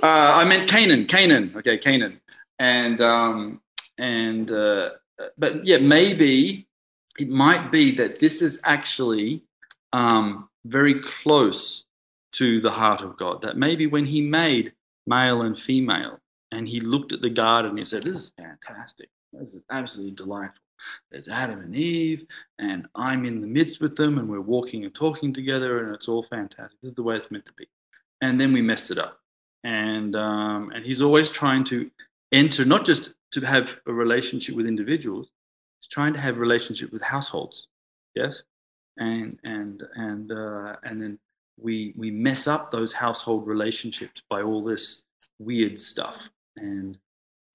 Uh, I meant Canaan. Canaan. Okay, Canaan. And um, and uh, but yeah, maybe it might be that this is actually um, very close to the heart of God. That maybe when he made male and female and he looked at the garden and he said, This is fantastic. This is absolutely delightful. There's Adam and Eve, and I'm in the midst with them, and we're walking and talking together, and it's all fantastic. This is the way it's meant to be. And then we messed it up. And um, and he's always trying to enter, not just to have a relationship with individuals, it's trying to have relationship with households. Yes? And and and uh, and then we we mess up those household relationships by all this weird stuff and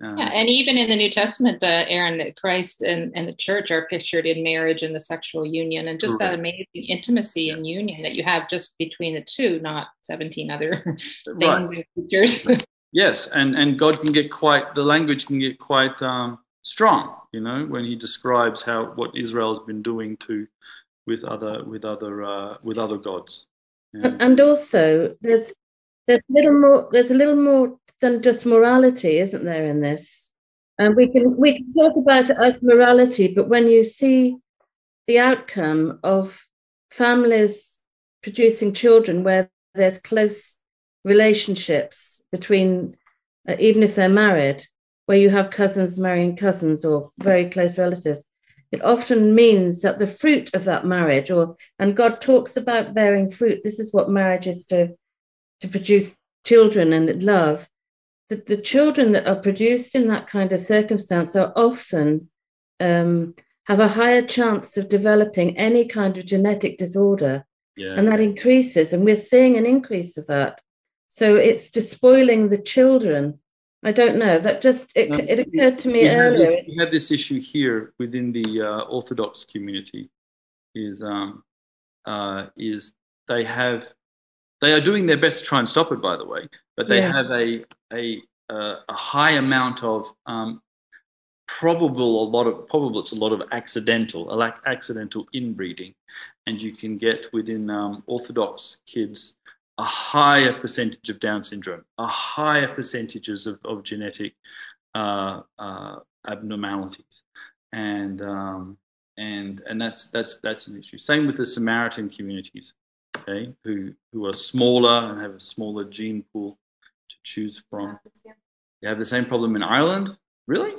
um, yeah, and even in the New Testament, uh, Aaron, that Christ and, and the church are pictured in marriage and the sexual union, and just right. that amazing intimacy yeah. and union that you have just between the two, not seventeen other <laughs> things right. and features. <laughs> yes, and and God can get quite the language can get quite um, strong, you know, when He describes how what Israel has been doing to with other with other uh, with other gods. And also, there's there's little more. There's a little more than just morality, isn't there, in this? And we can we can talk about it as morality, but when you see the outcome of families producing children where there's close relationships between, uh, even if they're married, where you have cousins marrying cousins or very close relatives, it often means that the fruit of that marriage or and god talks about bearing fruit this is what marriage is to to produce children and love, the, the children that are produced in that kind of circumstance are often um, have a higher chance of developing any kind of genetic disorder. Yeah. And that increases, and we're seeing an increase of that. So it's despoiling the children. I don't know. That just it, Um, it occurred to me we have earlier. this, we have this issue here within the uh, Orthodox community. Is um, uh, is they have they are doing their best to try and stop it. By the way, but they Yeah. have a a uh, a high amount of um, probable a lot of probable it's a lot of accidental a lack accidental inbreeding, and you can get within um, Orthodox kids a higher percentage of Down syndrome, a higher percentages of, of genetic uh, uh, abnormalities, and um, and and that's that's that's an issue. Same with the Samaritan communities, okay, who who are smaller and have a smaller gene pool to choose from. You have the same problem in Ireland, really?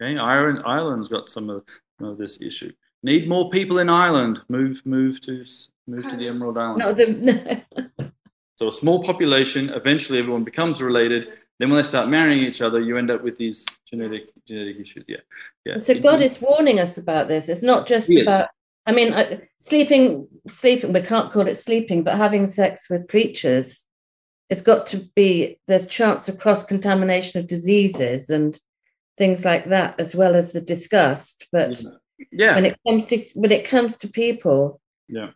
Okay, Ireland Ireland's got some of, some of this issue. Need more people in Ireland. Move move to move to the Emerald Island. No, the, <laughs> So a small population, eventually everyone becomes related. Then when they start marrying each other, you end up with these genetic genetic issues. Yeah, yeah. so God is warning us about this. It's not just Yes. about. I mean, sleeping, sleeping. We can't call it sleeping, but having sex with creatures. It's got to be. There's chance of cross contamination of diseases and things like that, as well as the disgust. But Yeah. when it comes to when it comes to people, Yeah.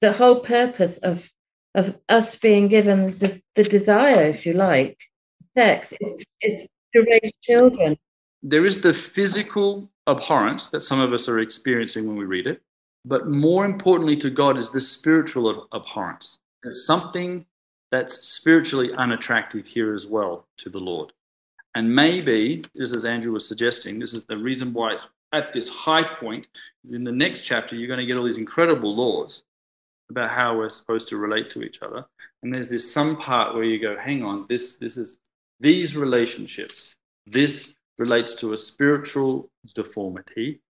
the whole purpose of of us being given the, the desire, if you like, sex is to, is to raise children. There is the physical abhorrence that some of us are experiencing when we read it, but more importantly to God is the spiritual ab- abhorrence. There's something that's spiritually unattractive here as well to the Lord. And maybe, just as Andrew was suggesting, this is the reason why it's at this high point. In the next chapter, you're going to get all these incredible laws about how we're supposed to relate to each other. And there's this some part where you go, hang on, this this is these relationships. This relates to a spiritual deformity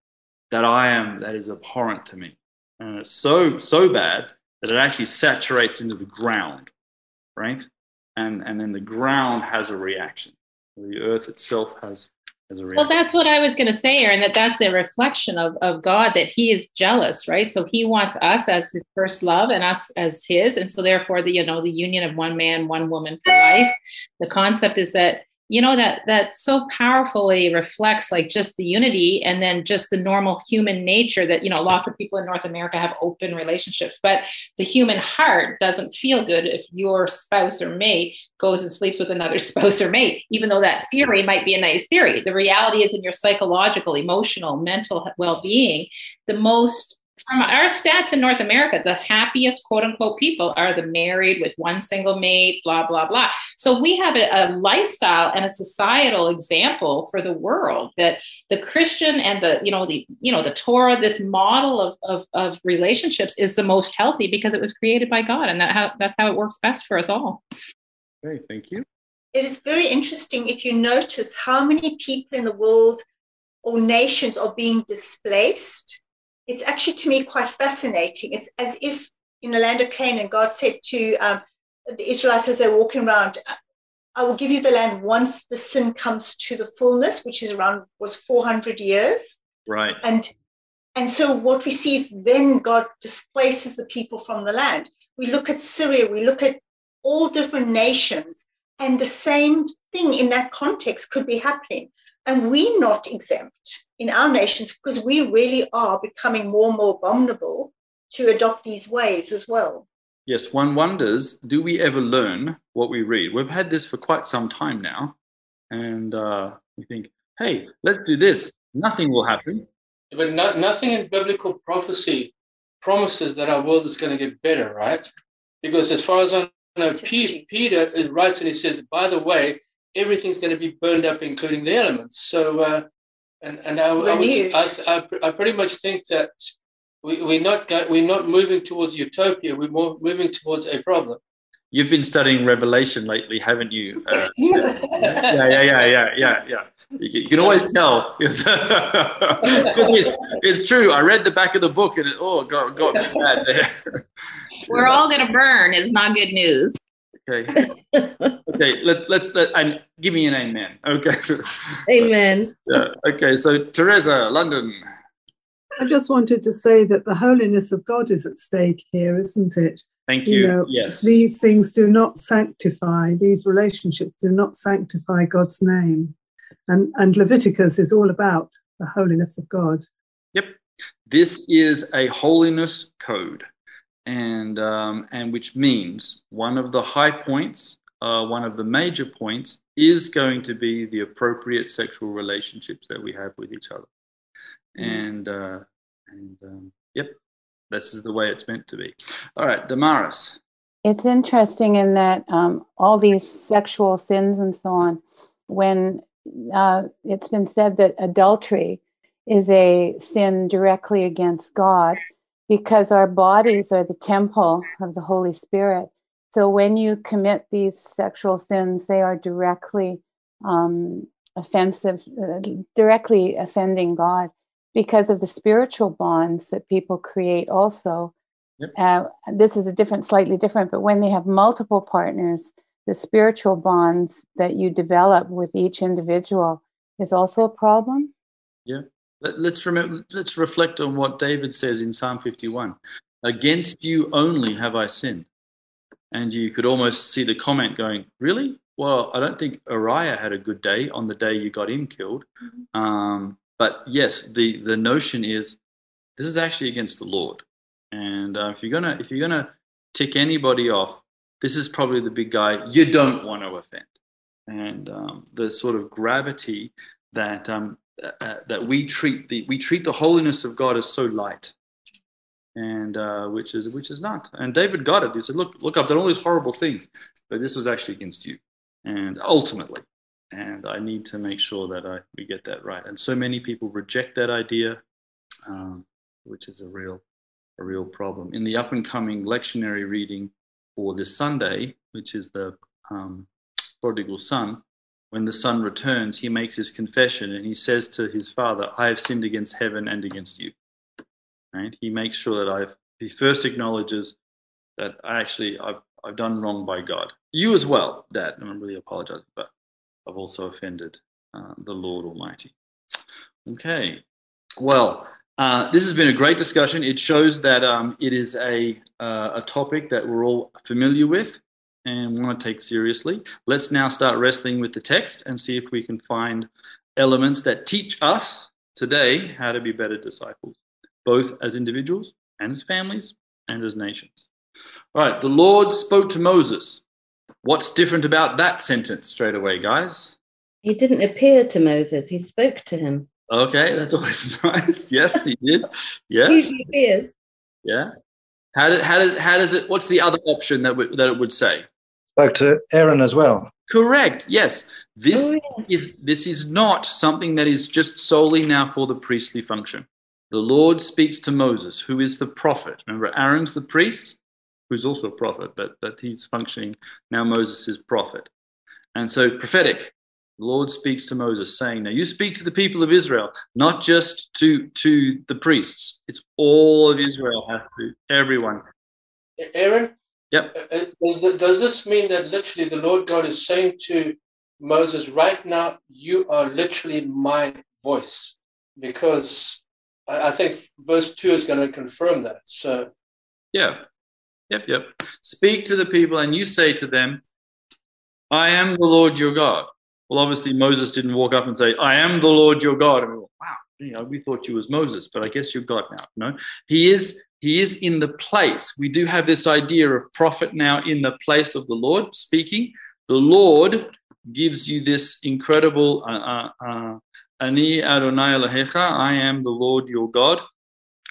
that I am that is abhorrent to me. And it's so so bad that it actually saturates into the ground, right? And and then the ground has a reaction. The earth itself has has a. Well, that's what I was going to say, Aaron, that that's a reflection of, of God, that he is jealous, right? So he wants us as his first love and us as his. And so therefore the, you know, the union of one man, one woman for life. The concept is that, you know, that that so powerfully reflects like just the unity and then just the normal human nature that, you know, lots of people in North America have open relationships, but the human heart doesn't feel good if your spouse or mate goes and sleeps with another <laughs> spouse or mate, even though that theory might be a nice theory. The reality is in your psychological, emotional, mental well being, the most from our stats in North America, the happiest quote unquote people are the married with one single mate, blah, blah, blah. So we have a, a lifestyle and a societal example for the world that the Christian and the, you know, the, you know, the Torah, this model of, of, of relationships is the most healthy because it was created by God. And that how that's how it works best for us all. Okay, thank you. It is very interesting if you notice how many people in the world or nations are being displaced. It's actually to me quite fascinating. It's as if in the land of Canaan, God said to um, the Israelites as they're walking around, I will give you the land once the sin comes to the fullness, which is around was 400 years. Right. And and so what we see is then God displaces the people from the land. We look at Syria, we look at all different nations, and the same thing in that context could be happening. And we're not exempt in our nations because we really are becoming more and more vulnerable to adopt these ways as well. Yes, one wonders do we ever learn what we read? We've had this for quite some time now. And uh, we think, hey, let's do this. Nothing will happen. But no, nothing in biblical prophecy promises that our world is going to get better, right? Because as far as I know, Peter, Peter writes and he says, by the way, everything's going to be burned up, including the elements. So, uh, and and I, I, would, I, I, I pretty much think that we, we're not go, we're not moving towards utopia. We're more moving towards a problem. You've been studying Revelation lately, haven't you? Uh, <laughs> yeah, yeah, yeah, yeah, yeah, yeah. You, you can always tell. <laughs> it's, it's true. I read the back of the book and it, oh, got, got me bad. We're all going to burn It's not good news. Okay. <laughs> okay. Let's let's let, and give me an amen. Okay. <laughs> Amen. yeah. Okay. So Teresa, London. I just wanted to say that the holiness of God is at stake here, isn't it? Thank you. yes. These things do not sanctify, these relationships do not sanctify God's name. And, and Leviticus is all about the holiness of God. Yep. This is a holiness code, and, um, and which means one of the high points, uh, one of the major points, is going to be the appropriate sexual relationships that we have with each other. And, uh, and um, yep, this is the way it's meant to be. All right, Damaris. It's interesting in that um, all these sexual sins and so on, when uh, it's been said that adultery is a sin directly against God because our bodies are the temple of the Holy Spirit. So when you commit these sexual sins, they are directly um, offensive, uh, directly offending God because of the spiritual bonds that people create also. Yep. Uh, this is a different, slightly different, but when they have multiple partners, the spiritual bonds that you develop with each individual is also a problem. Yeah. Let's remember, let's reflect on what David says in Psalm 51. Against you only have I sinned. And you could almost see the comment going, Really? Well, I don't think Uriah had a good day on the day you got him killed. Mm-hmm. Um, but yes, the the notion is this is actually against the Lord, and uh, if you're gonna if you're gonna tick anybody off, this is probably the big guy you don't want to offend, and um, the sort of gravity that um, uh, that we treat the we treat the holiness of God as so light, and uh, which is which is not. And David got it. He said, "Look, look, I've done all these horrible things, but this was actually against you." And ultimately, and I need to make sure that I we get that right. And so many people reject that idea, um, which is a real a real problem. In the up and coming lectionary reading for this Sunday, which is the um, prodigal son, when the son returns, he makes his confession and he says to his father, "I have sinned against heaven and against you." Right? He makes sure that I've. He first acknowledges that I actually I've I've done wrong by God. You as well, Dad. I'm really apologizing, but I've also offended uh, the Lord Almighty. Okay, well, uh, this has been a great discussion. It shows that um, it is a, uh, a topic that we're all familiar with and want to take seriously. Let's now start wrestling with the text and see if we can find elements that teach us today how to be better disciples, both as individuals and as families and as nations. All right, the Lord spoke to Moses What's different about that sentence straight away, guys? He didn't appear to Moses, he spoke to him. Okay, that's always <laughs> nice. Yes, he did. Yeah. Usually appears. Yeah. How, did, how, does, how does it, what's the other option that, w- that it would say? Spoke to Aaron as well. Correct. Yes. This oh, yeah. is this is not something that is just solely now for the priestly function. The Lord speaks to Moses, who is the prophet. Remember, Aaron's the priest who's also a prophet, but that he's functioning now. Moses is prophet, and so prophetic. The Lord speaks to Moses, saying, "Now you speak to the people of Israel, not just to to the priests. It's all of Israel has to everyone." Aaron. Yep. Uh, uh, does, the, does this mean that literally the Lord God is saying to Moses, right now, you are literally my voice? Because I, I think verse 2 is going to confirm that. So, yeah, Yep, yep. Speak to the people and you say to them, I am the Lord your God. Well, obviously, Moses didn't walk up and say, I am the Lord your God. And we went, wow, you know, we thought you was Moses, but I guess you're God now. No, he is, he is in the place. We do have this idea of prophet now in the place of the Lord speaking. The Lord gives you this incredible, uh, uh, uh, Ani Adonai Elohecha, I am the Lord your God,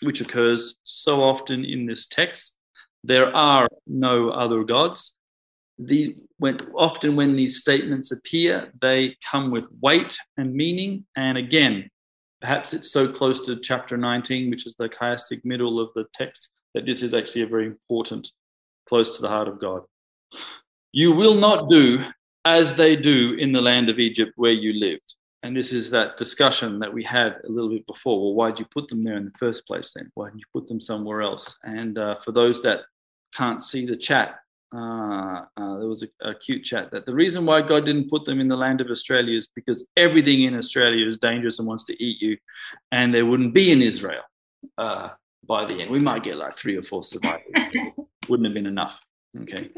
which occurs so often in this text. There are no other gods. The, when, often, when these statements appear, they come with weight and meaning. And again, perhaps it's so close to chapter 19, which is the chiastic middle of the text, that this is actually a very important, close to the heart of God. You will not do as they do in the land of Egypt where you lived. And this is that discussion that we had a little bit before. Well, why did you put them there in the first place then? Why didn't you put them somewhere else? And uh, for those that can't see the chat, uh, uh, there was a, a, cute chat that the reason why God didn't put them in the land of Australia is because everything in Australia is dangerous and wants to eat you, and they wouldn't be in Israel uh, by the end. We might get like three or four survivors. <laughs> wouldn't have been enough. Okay.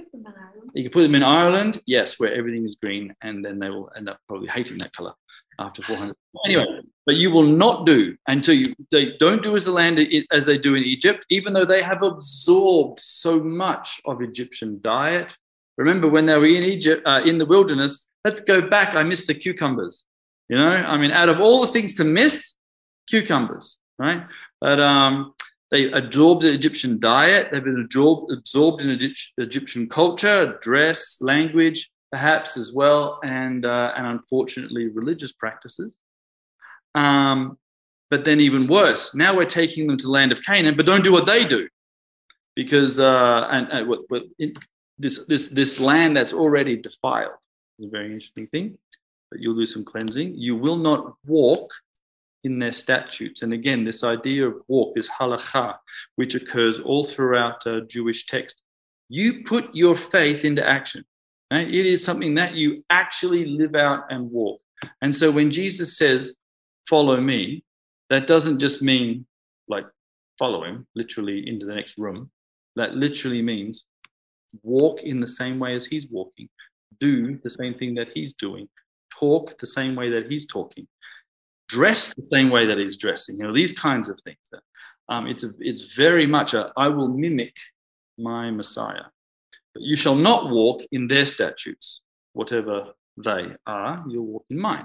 You can put them in Ireland, yes, where everything is green, and then they will end up probably hating that color after 400. Anyway, but you will not do until you they don't do as the land as they do in Egypt, even though they have absorbed so much of Egyptian diet. Remember when they were in Egypt, uh, in the wilderness. Let's go back. I miss the cucumbers. You know, I mean, out of all the things to miss, cucumbers, right? But um, they absorbed the Egyptian diet. They've been absorbed, absorbed in Egyptian culture, dress, language, perhaps as well, and uh, and unfortunately religious practices. Um, but then even worse, now we're taking them to the land of Canaan, but don't do what they do, because uh, and, and what, what this this this land that's already defiled is a very interesting thing. But you'll do some cleansing. You will not walk in their statutes. And again, this idea of walk, this halacha, which occurs all throughout uh, Jewish text, you put your faith into action. Right? It is something that you actually live out and walk. And so when Jesus says, follow me, that doesn't just mean like follow him literally into the next room. That literally means walk in the same way as he's walking, do the same thing that he's doing, talk the same way that he's talking, dress the same way that he's dressing. You know, these kinds of things. Um, it's, a, it's very much a I will mimic my Messiah. But you shall not walk in their statutes, whatever they are, you'll walk in mine.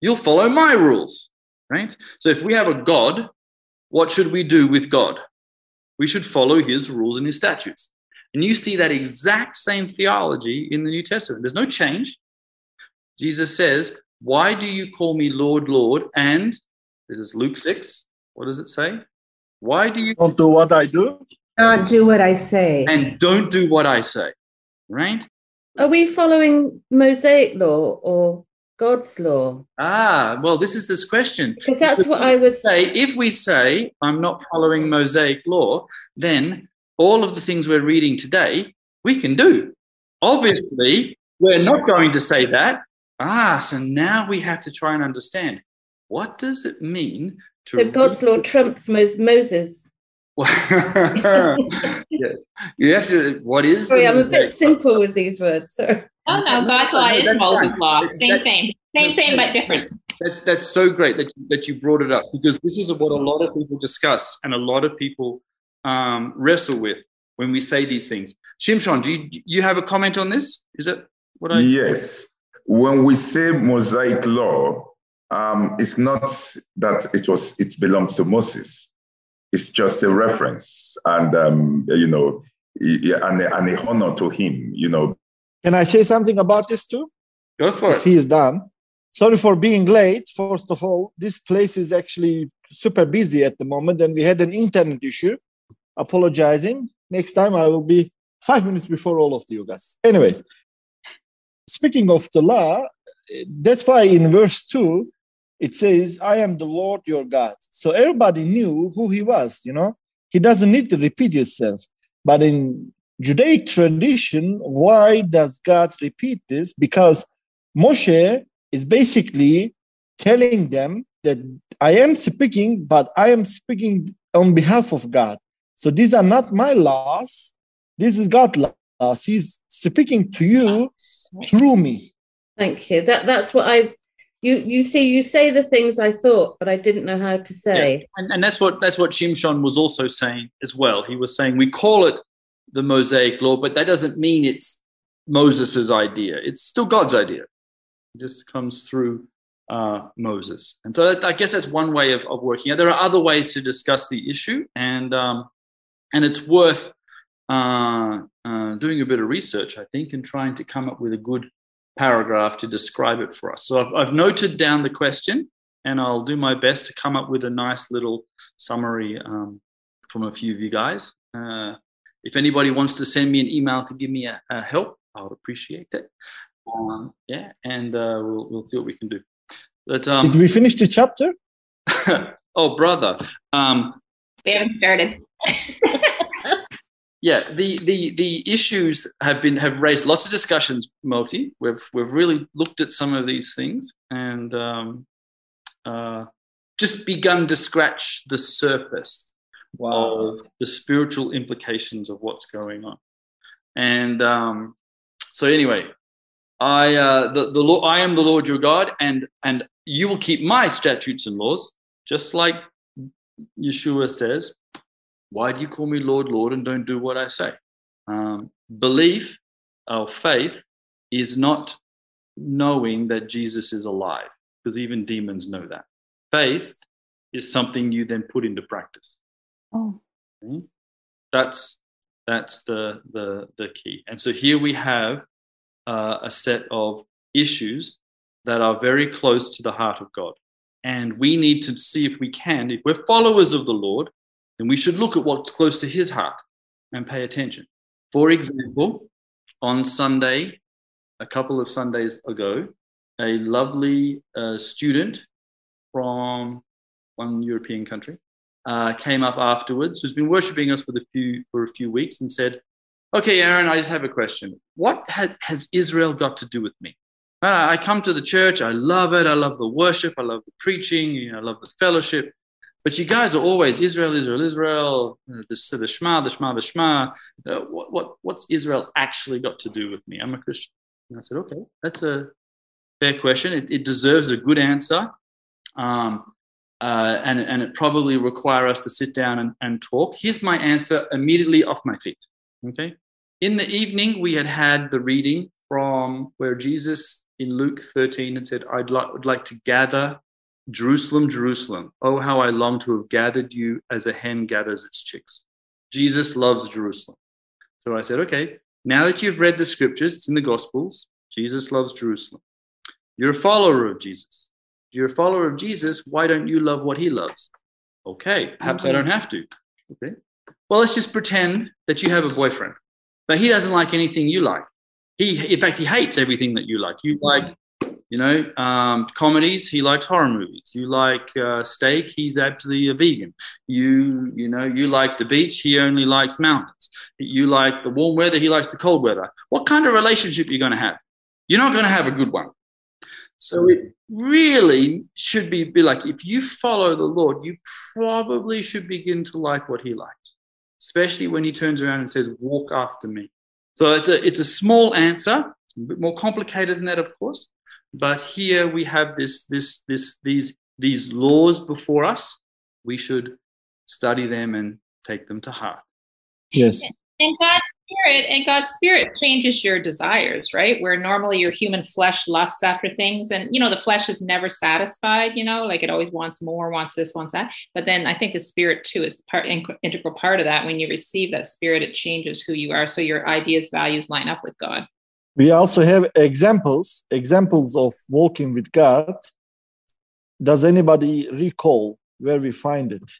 You'll follow my rules, right? So if we have a God, what should we do with God? We should follow his rules and his statutes. And you see that exact same theology in the New Testament. There's no change. Jesus says, Why do you call me Lord, Lord? And this is Luke 6. What does it say? Why do you don't do what I do? not do what I say. And don't do what I say, right? Are we following Mosaic law or God's law? Ah, well, this is this question. Because that's what I would say. If we say, I'm not following Mosaic law, then all of the things we're reading today, we can do. Obviously, we're not going to say that. Ah, so now we have to try and understand what does it mean to. So God's law trumps Moses. <laughs> yes. You have to. What is? Sorry, I'm a bit simple with these words. So. Oh no, God's law is Moses' law. Same, same, same, same, but different. That's that's so great that that you brought it up because this is what a lot of people discuss and a lot of people um, wrestle with when we say these things. Shimshon, do you, you have a comment on this? Is that what I? Yes. When we say Mosaic law, um, it's not that it was it belongs to Moses it's just a reference and um, you know and, a, and a honor to him you know can i say something about this too? Go for if it. he is done. Sorry for being late. First of all this place is actually super busy at the moment and we had an internet issue. Apologizing. Next time i will be five minutes before all of you guys. Anyways speaking of the law that's why in verse 2 it says, I am the Lord your God. So everybody knew who he was, you know. He doesn't need to repeat himself. But in Judaic tradition, why does God repeat this? Because Moshe is basically telling them that I am speaking, but I am speaking on behalf of God. So these are not my laws. This is God's laws. He's speaking to you through me. Thank you. That that's what I you you see you say the things i thought but i didn't know how to say yeah. and, and that's what that's what shimshon was also saying as well he was saying we call it the mosaic law but that doesn't mean it's moses's idea it's still god's idea it just comes through uh, moses and so i guess that's one way of, of working there are other ways to discuss the issue and um, and it's worth uh, uh, doing a bit of research i think and trying to come up with a good paragraph to describe it for us. So I've, I've, noted down the question and I'll do my best to come up with a nice little summary um, from a few of you guys. Uh, if anybody wants to send me an email to give me a, a help, I would appreciate it. Um, yeah, and uh, we'll, we'll see what we can do. But, um, Did we finish the chapter? <laughs> oh, brother. Um, we haven't started. <laughs> yeah, the the the issues have been have raised lots of discussions, Multi. We've we've really looked at some of these things and um, uh, just begun to scratch the surface of the spiritual implications of what's going on. And um, so, anyway, I uh, the the Lord, I am the Lord your God, and and you will keep my statutes and laws, just like Yeshua says. Why do you call me Lord, Lord, and don't do what I say? Um, belief or faith is not knowing that Jesus is alive, because even demons know that. Faith is something you then put into practice. Oh. Okay? That's that's the the the key. And so here we have uh, a set of issues that are very close to the heart of God, and we need to see if we can, if we're followers of the Lord, then we should look at what's close to His heart and pay attention. For example, on Sunday, a couple of Sundays ago, a lovely uh, student from one European country uh, came up afterwards, who's been worshiping us for the few for a few weeks, and said, "Okay, Aaron, I just have a question. What has, has Israel got to do with me? Uh, I come to the church. I love it. I love the worship. I love the preaching. You know, I love the fellowship. But you guys are always Israel, Israel, Israel. The, the Shema, the Shema, the Shema. Uh, what, what what's Israel actually got to do with me? I'm a Christian." And I said, "Okay, that's a fair question. It, it deserves a good answer." Um, uh, and, and it probably require us to sit down and, and talk. Here's my answer immediately off my feet. Okay. In the evening, we had had the reading from where Jesus in Luke 13 had said, I'd like, would like to gather Jerusalem, Jerusalem. Oh, how I long to have gathered you as a hen gathers its chicks. Jesus loves Jerusalem. So I said, okay, now that you've read the scriptures, it's in the Gospels, Jesus loves Jerusalem. You're a follower of Jesus you're a follower of Jesus, why don't you love what he loves? Okay, perhaps I don't have to. Okay. Well, let's just pretend that you have a boyfriend, but he doesn't like anything you like. He, in fact, he hates everything that you like. You like, you know, um, comedies. He likes horror movies. You like uh, steak. He's absolutely a vegan. You, you know, you like the beach. He only likes mountains. You like the warm weather. He likes the cold weather. What kind of relationship are you going to have? You're not going to have a good one. So it really should be, be like if you follow the Lord, you probably should begin to like what he likes, especially when he turns around and says, Walk after me. So it's a it's a small answer. It's a bit more complicated than that, of course. But here we have this this this these these laws before us. We should study them and take them to heart. Yes. And God's spirit and God's spirit changes your desires, right? Where normally your human flesh lusts after things, and you know the flesh is never satisfied. You know, like it always wants more, wants this, wants that. But then I think the spirit too is part integral part of that. When you receive that spirit, it changes who you are, so your ideas, values line up with God. We also have examples, examples of walking with God. Does anybody recall where we find it?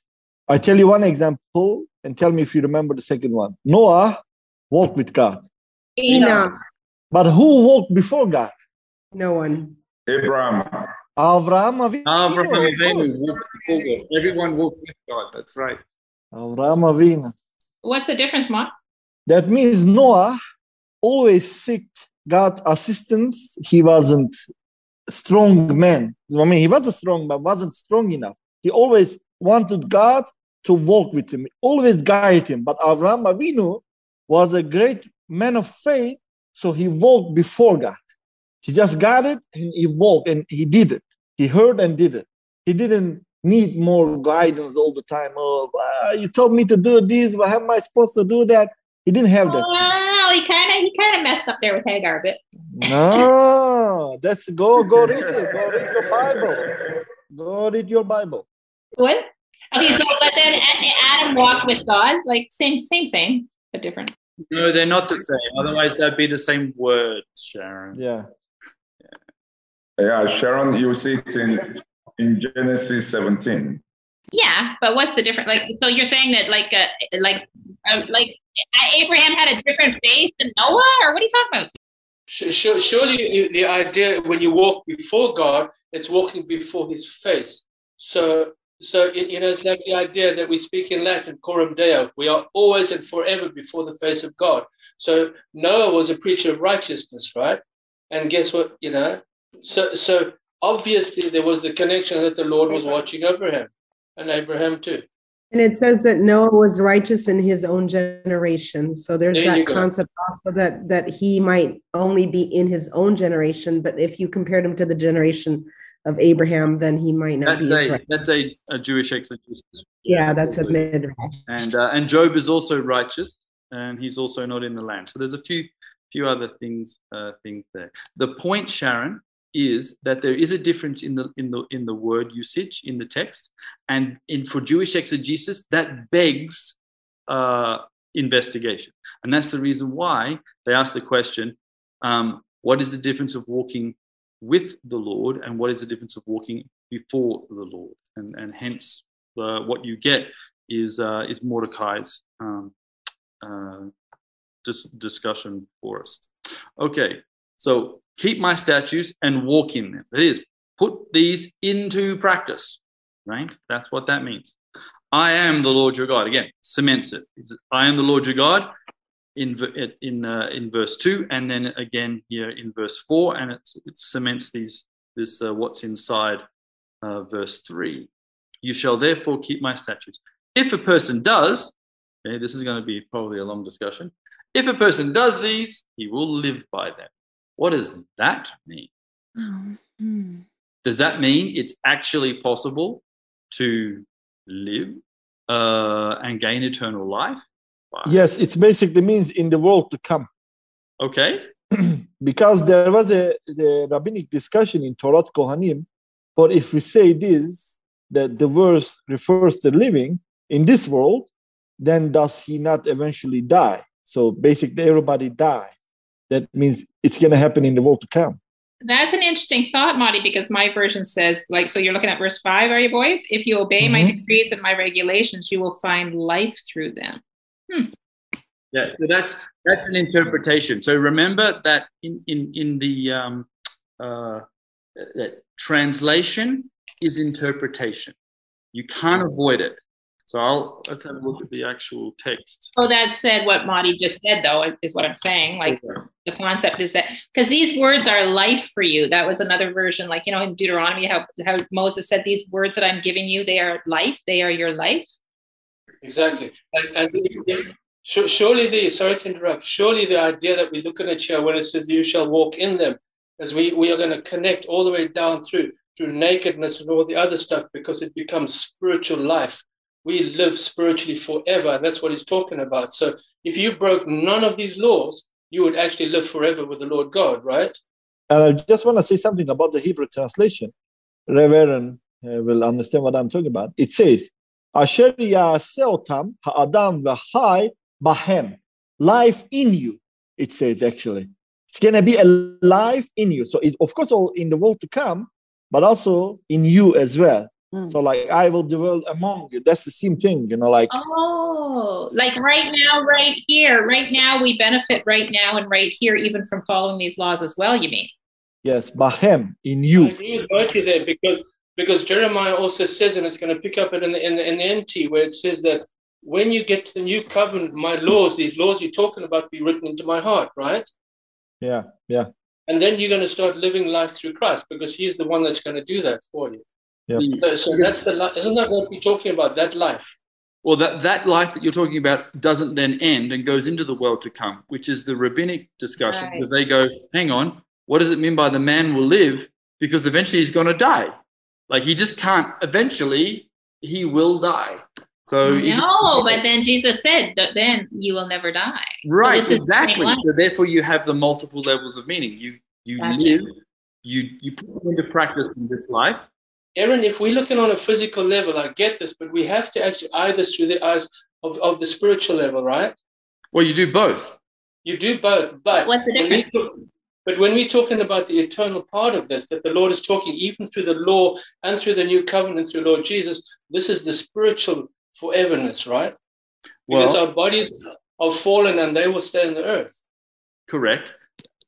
I tell you one example and tell me if you remember the second one. Noah walked with God. Enoch. But who walked before God? No one. Abraham. Avraham Avinu. Abraham of Avinu walked before God. Everyone walked with God. That's right. Avraham Avinu. What's the difference, Ma? That means Noah always seeked God assistance. He wasn't a strong man. I mean, he was a strong man, wasn't strong enough. He always wanted God to walk with him, always guide him. But Avraham Avinu was a great man of faith, so he walked before God. He just got it and he walked and he did it. He heard and did it. He didn't need more guidance all the time. Oh, ah, you told me to do this. Well, how am I supposed to do that? He didn't have that. Well, he kind of he kind of messed up there with Hagar but. No, that's go go read it. Go read your Bible. Go read your Bible. What? Okay, so but then Adam walked with God, like same, same, same, but different. No, they're not the same. Otherwise, that'd be the same word, Sharon. Yeah. Yeah, Sharon, you see it in, in Genesis 17. Yeah, but what's the difference? Like, so you're saying that like, uh, like, uh, like Abraham had a different faith than Noah, or what are you talking about? Sh- sh- Surely the idea when you walk before God, it's walking before His face. So So you know, it's like the idea that we speak in Latin, coram deo. We are always and forever before the face of God. So Noah was a preacher of righteousness, right? And guess what? You know, so so obviously there was the connection that the Lord was watching over him and Abraham too. And it says that Noah was righteous in his own generation. So there's There that concept also that that he might only be in his own generation, but if you compared him to the generation of Abraham, then he might not That's be a right. that's a, a Jewish exegesis. Yeah, that's a midrash. and uh, and Job is also righteous, and he's also not in the land. So there's a few few other things uh, things there. The point, Sharon, is that there is a difference in the in the in the word usage in the text, and in for Jewish exegesis that begs uh, investigation, and that's the reason why they ask the question: um, What is the difference of walking with the Lord, and what is the difference of walking before the Lord? And and hence uh, what you get is uh, is Mordecai's um, uh, dis- discussion for us. Okay, so keep my statutes and walk in them. That is, put these into practice. Right? That's what that means. I am the Lord your God. Again, cements it. I am the Lord your God in in uh, in verse two, and then again here in verse four, and it, it cements these this uh, what's inside uh, verse three. You shall therefore keep my statutes. If a person does, okay, this is going to be probably a long discussion. If a person does these, he will live by them. What does that mean? Does that mean it's actually possible to live uh, and gain eternal life? Yes, it basically means in the world to come. Okay. <clears throat> because there was a the rabbinic discussion in Torah Kohanim, but if we say this, that the verse refers to living in this world, then does he not eventually die? So basically, everybody die. That means it's going to happen in the world to come. That's an interesting thought, Marty, because my version says, like, so you're looking at verse five, are you boys? If you obey my Mhm. decrees and my regulations, you will find life through them. Hmm. Yeah, so that's that's an interpretation. So remember that in in in the um, uh, that translation is interpretation. You can't avoid it. So I'll let's have a look at the actual text. So that said, what Marty just said, though, is what I'm saying. Like the concept is that because these words are life for you. That was another version, like you know, in Deuteronomy, how how Moses said, "These words that I'm giving you, they are life. They are your life." Exactly. And, and surely the, sorry to interrupt, surely the idea that we look looking at chair when it says you shall walk in them, as we, we are going to connect all the way down through, through nakedness and all the other stuff because it becomes spiritual life. We live spiritually forever. And that's what he's talking about. So if you broke none of these laws, you would actually live forever with the Lord God, right? And I just want to say something about the Hebrew translation. Reverend uh, will understand what I'm talking about. It says, Asher ya'aseh otam ha'adam v'hai bahem. Life in you, it says actually. It's going to be a life in you. So it's, of course, all in the world to come, but also in you as well. Hmm. So like, I will dwell among you. That's the same thing, you know, like, Oh, like right now, right here, right now, we benefit right now and right here, even from following these laws as well. You mean? yes, bahem, in I you. agree with Bertie there because because Jeremiah also says, and it's going to pick up it in the in the, in the NT where it says that when you get to the new covenant, my laws, these laws you're talking about, be written into my heart, right? Yeah, yeah. And then you're going to start living life through Christ because He's the one that's going to do that for you. Yeah. So, so that's the li- isn't that what we're talking about? That life. Well, that, that life that you're talking about doesn't then end and goes into the world to come, which is the rabbinic discussion, Right. because they go, hang on, what does it mean by the man will live? Because eventually he's going to die. Like he just can't, eventually he will die. So, if- No, but then Jesus said, that then you will never die. Right, this is the exactly. So therefore you have the multiple levels of meaning. You, you Gotcha. live, you, you put it into practice in this life. Aaron, if we're looking on a physical level, I get this, but we have to actually either through the eyes of, of the spiritual level, right? Well, you do both. You do both, but What's the when we difference? Talk- but when we're talking about the eternal part of this, that the Lord is talking even through the law and through the new covenant through Lord Jesus, this is the spiritual foreverness, right? Because Well- our bodies are fallen and they will stay in the earth. Correct.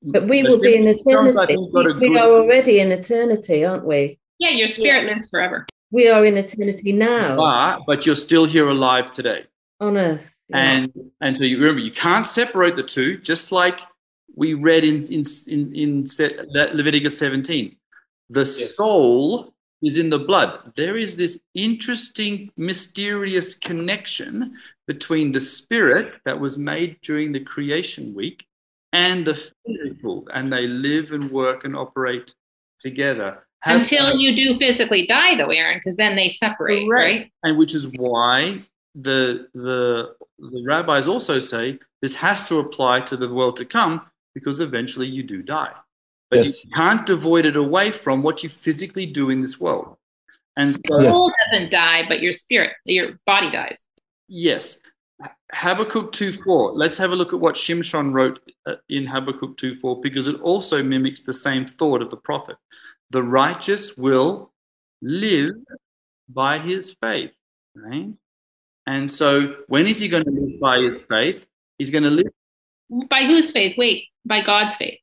But we The will be in eternity. think, We, we are already in eternity, aren't we? Yeah, your spirit lives forever. we are in eternity now but but you're still here alive today. on earth. yeah. And and so you remember you can't separate the two, just like we read in in in, in Leviticus 17. The soul is in the blood. There is this interesting, mysterious connection between the spirit that was made during the creation week and the physical, and they live and work and operate together. Have- Until you do physically die, though, Aaron, because then they separate, right? and which is why the the the rabbis also say this has to apply to the world to come because eventually you do die. But Yes. you can't devoid it away from what you physically do in this world. And so Your soul doesn't die, but your spirit, your body dies. yes. Habakkuk 2.4 let's have a look at what shimshon wrote uh, in habakkuk 2.4 because it also mimics the same thought of the prophet. The righteous will live by his faith right? And so when is he going to live by his faith? He's going to live By whose faith? Wait, by God's faith.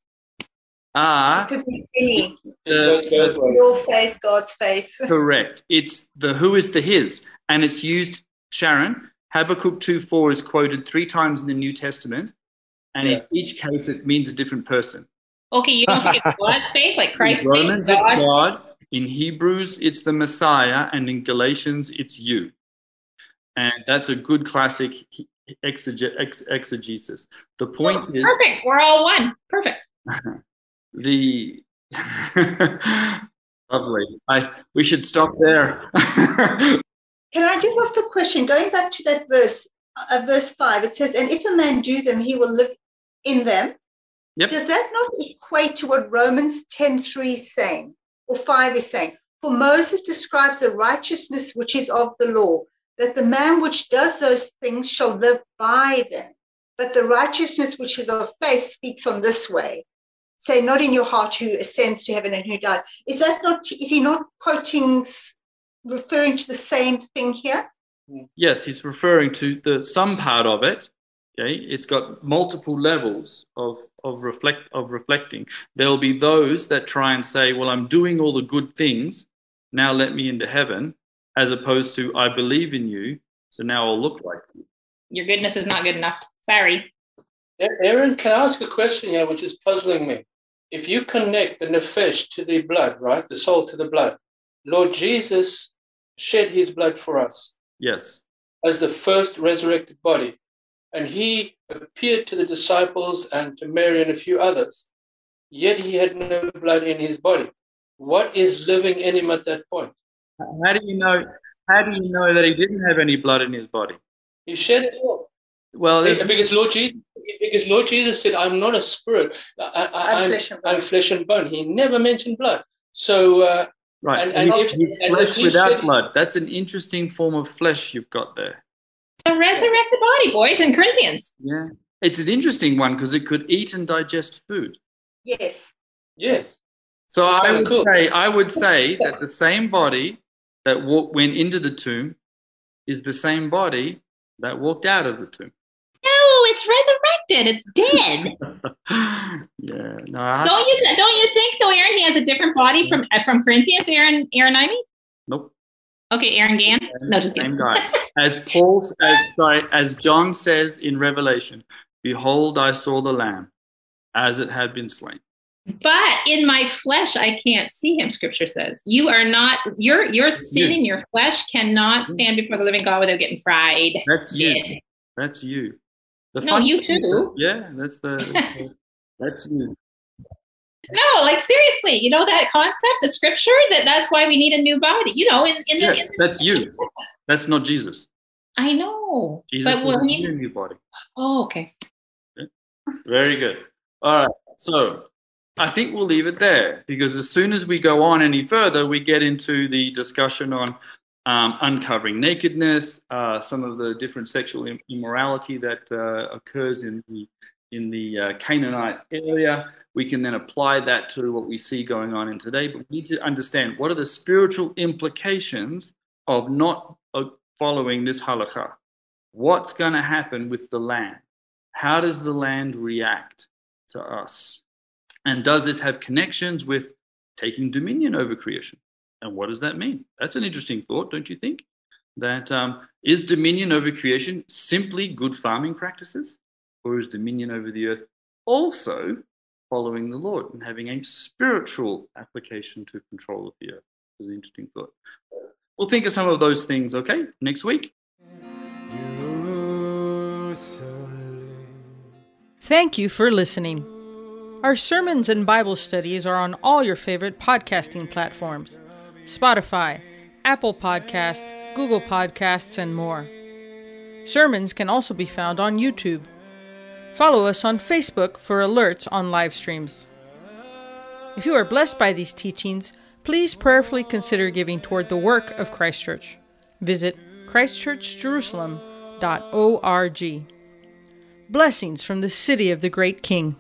ah Could be any. the- the- Your faith, God's faith. Correct. It's the who is the his, and it's used, Sharon. Habakkuk 2 4 is quoted three times in the New Testament, and in each case it means a different person. Okay, you don't think it's <laughs> God's faith, like Christ's in Romans, faith? it's God. God. In Hebrews, it's the Messiah, and in Galatians, it's you. And that's a good classic exege- ex- exegesis. The point is Perfect. We're all one. Perfect. <laughs> the <laughs> lovely. I we should stop there. <laughs> Can I just ask a question? Going back to that verse, uh, verse five, it says, "And if a man do them, he will live in them." Yep. Does that not equate to what Romans 10:3 is saying, or five is saying? For Moses describes the righteousness which is of the law, that the man which does those things shall live by them. But the righteousness which is of faith speaks on this way. Say, not in your heart who ascends to heaven and who died. Is that not? Is he not quoting, referring to the same thing here? yes, he's referring to the some part of it. Okay, it's got multiple levels of of reflect of reflecting. There'll be those that try and say, "Well, I'm doing all the good things. Now let me into heaven," as opposed to, "I believe in you, so now I'll look like you." Your goodness is not good enough. Sorry. Aaron, can I ask a question here, which is puzzling me? If you connect the nefesh to the blood, right, the soul to the blood, Lord Jesus shed his blood for us Yes, as the first resurrected body, and he appeared to the disciples and to Mary and a few others. Yet he had no blood in his body. What is living in him at that point? How do you know? How do you know that he didn't have any blood in his body? He shed it all. Well, there's because Lord Jesus, because Lord Jesus said, "I'm not a spirit. I, I, I'm I'm, flesh and I'm flesh and bone." He never mentioned blood. So, uh, right. and- so and he's, if- he's and flesh if he without shed- blood. That's an interesting form of flesh you've got there. The resurrected body, boys, in Corinthians. Yeah, it's an interesting one because it could eat and digest food. Yes. yes, So It's I would cool. say I would say that the same body that walk, went into the tomb is the same body that walked out of the tomb. No, it's resurrected. It's dead. <laughs> Yeah, no, I don't you don't you think though, Aaron, he has a different body from uh, from Corinthians, Aaron Aaron Ivy? nope. Okay, Aaron Gann. No, just Same kidding. guy. <laughs> As Paul, as sorry, as John says in Revelation, "Behold, I saw the Lamb, as it had been slain." But in my flesh, I can't see him. Scripture says you are not your your sin in your flesh cannot mm-hmm. stand before the living God without getting fried. That's you. Dead. That's you. The No, you too. Yeah, that's the. <laughs> that's you. No, like seriously, you know that concept, the scripture that that's why we need a new body. You know, in in the, in the that's you. That's not Jesus. I know, Jesus but doesn't need a new body. oh okay. Very good. All right. So I think we'll leave it there because as soon as we go on any further, we get into the discussion on um, uncovering nakedness, uh, some of the different sexual immorality that uh, occurs in the in the uh, Canaanite area. We can then apply that to what we see going on in today, but we need to understand what are the spiritual implications of not uh, following this halakha. What's going to happen with the land? How does the land react to us? And does this have connections with taking dominion over creation? And what does that mean? That's an interesting thought, don't you think? That um, is dominion over creation simply good farming practices, or is dominion over the earth also following the Lord and having a spiritual application to control of the earth? It's an interesting thought. We'll think of some of those things, okay, next week. Thank you for listening. Our sermons and Bible studies are on all your favorite podcasting platforms Spotify, Apple Podcast, Google Podcasts, and more. Sermons can also be found on YouTube. Follow us on Facebook for alerts on live streams. If you are blessed by these teachings, please prayerfully consider giving toward the work of Christ Church. Visit christchurchjerusalem.org. Blessings from the city of the great King.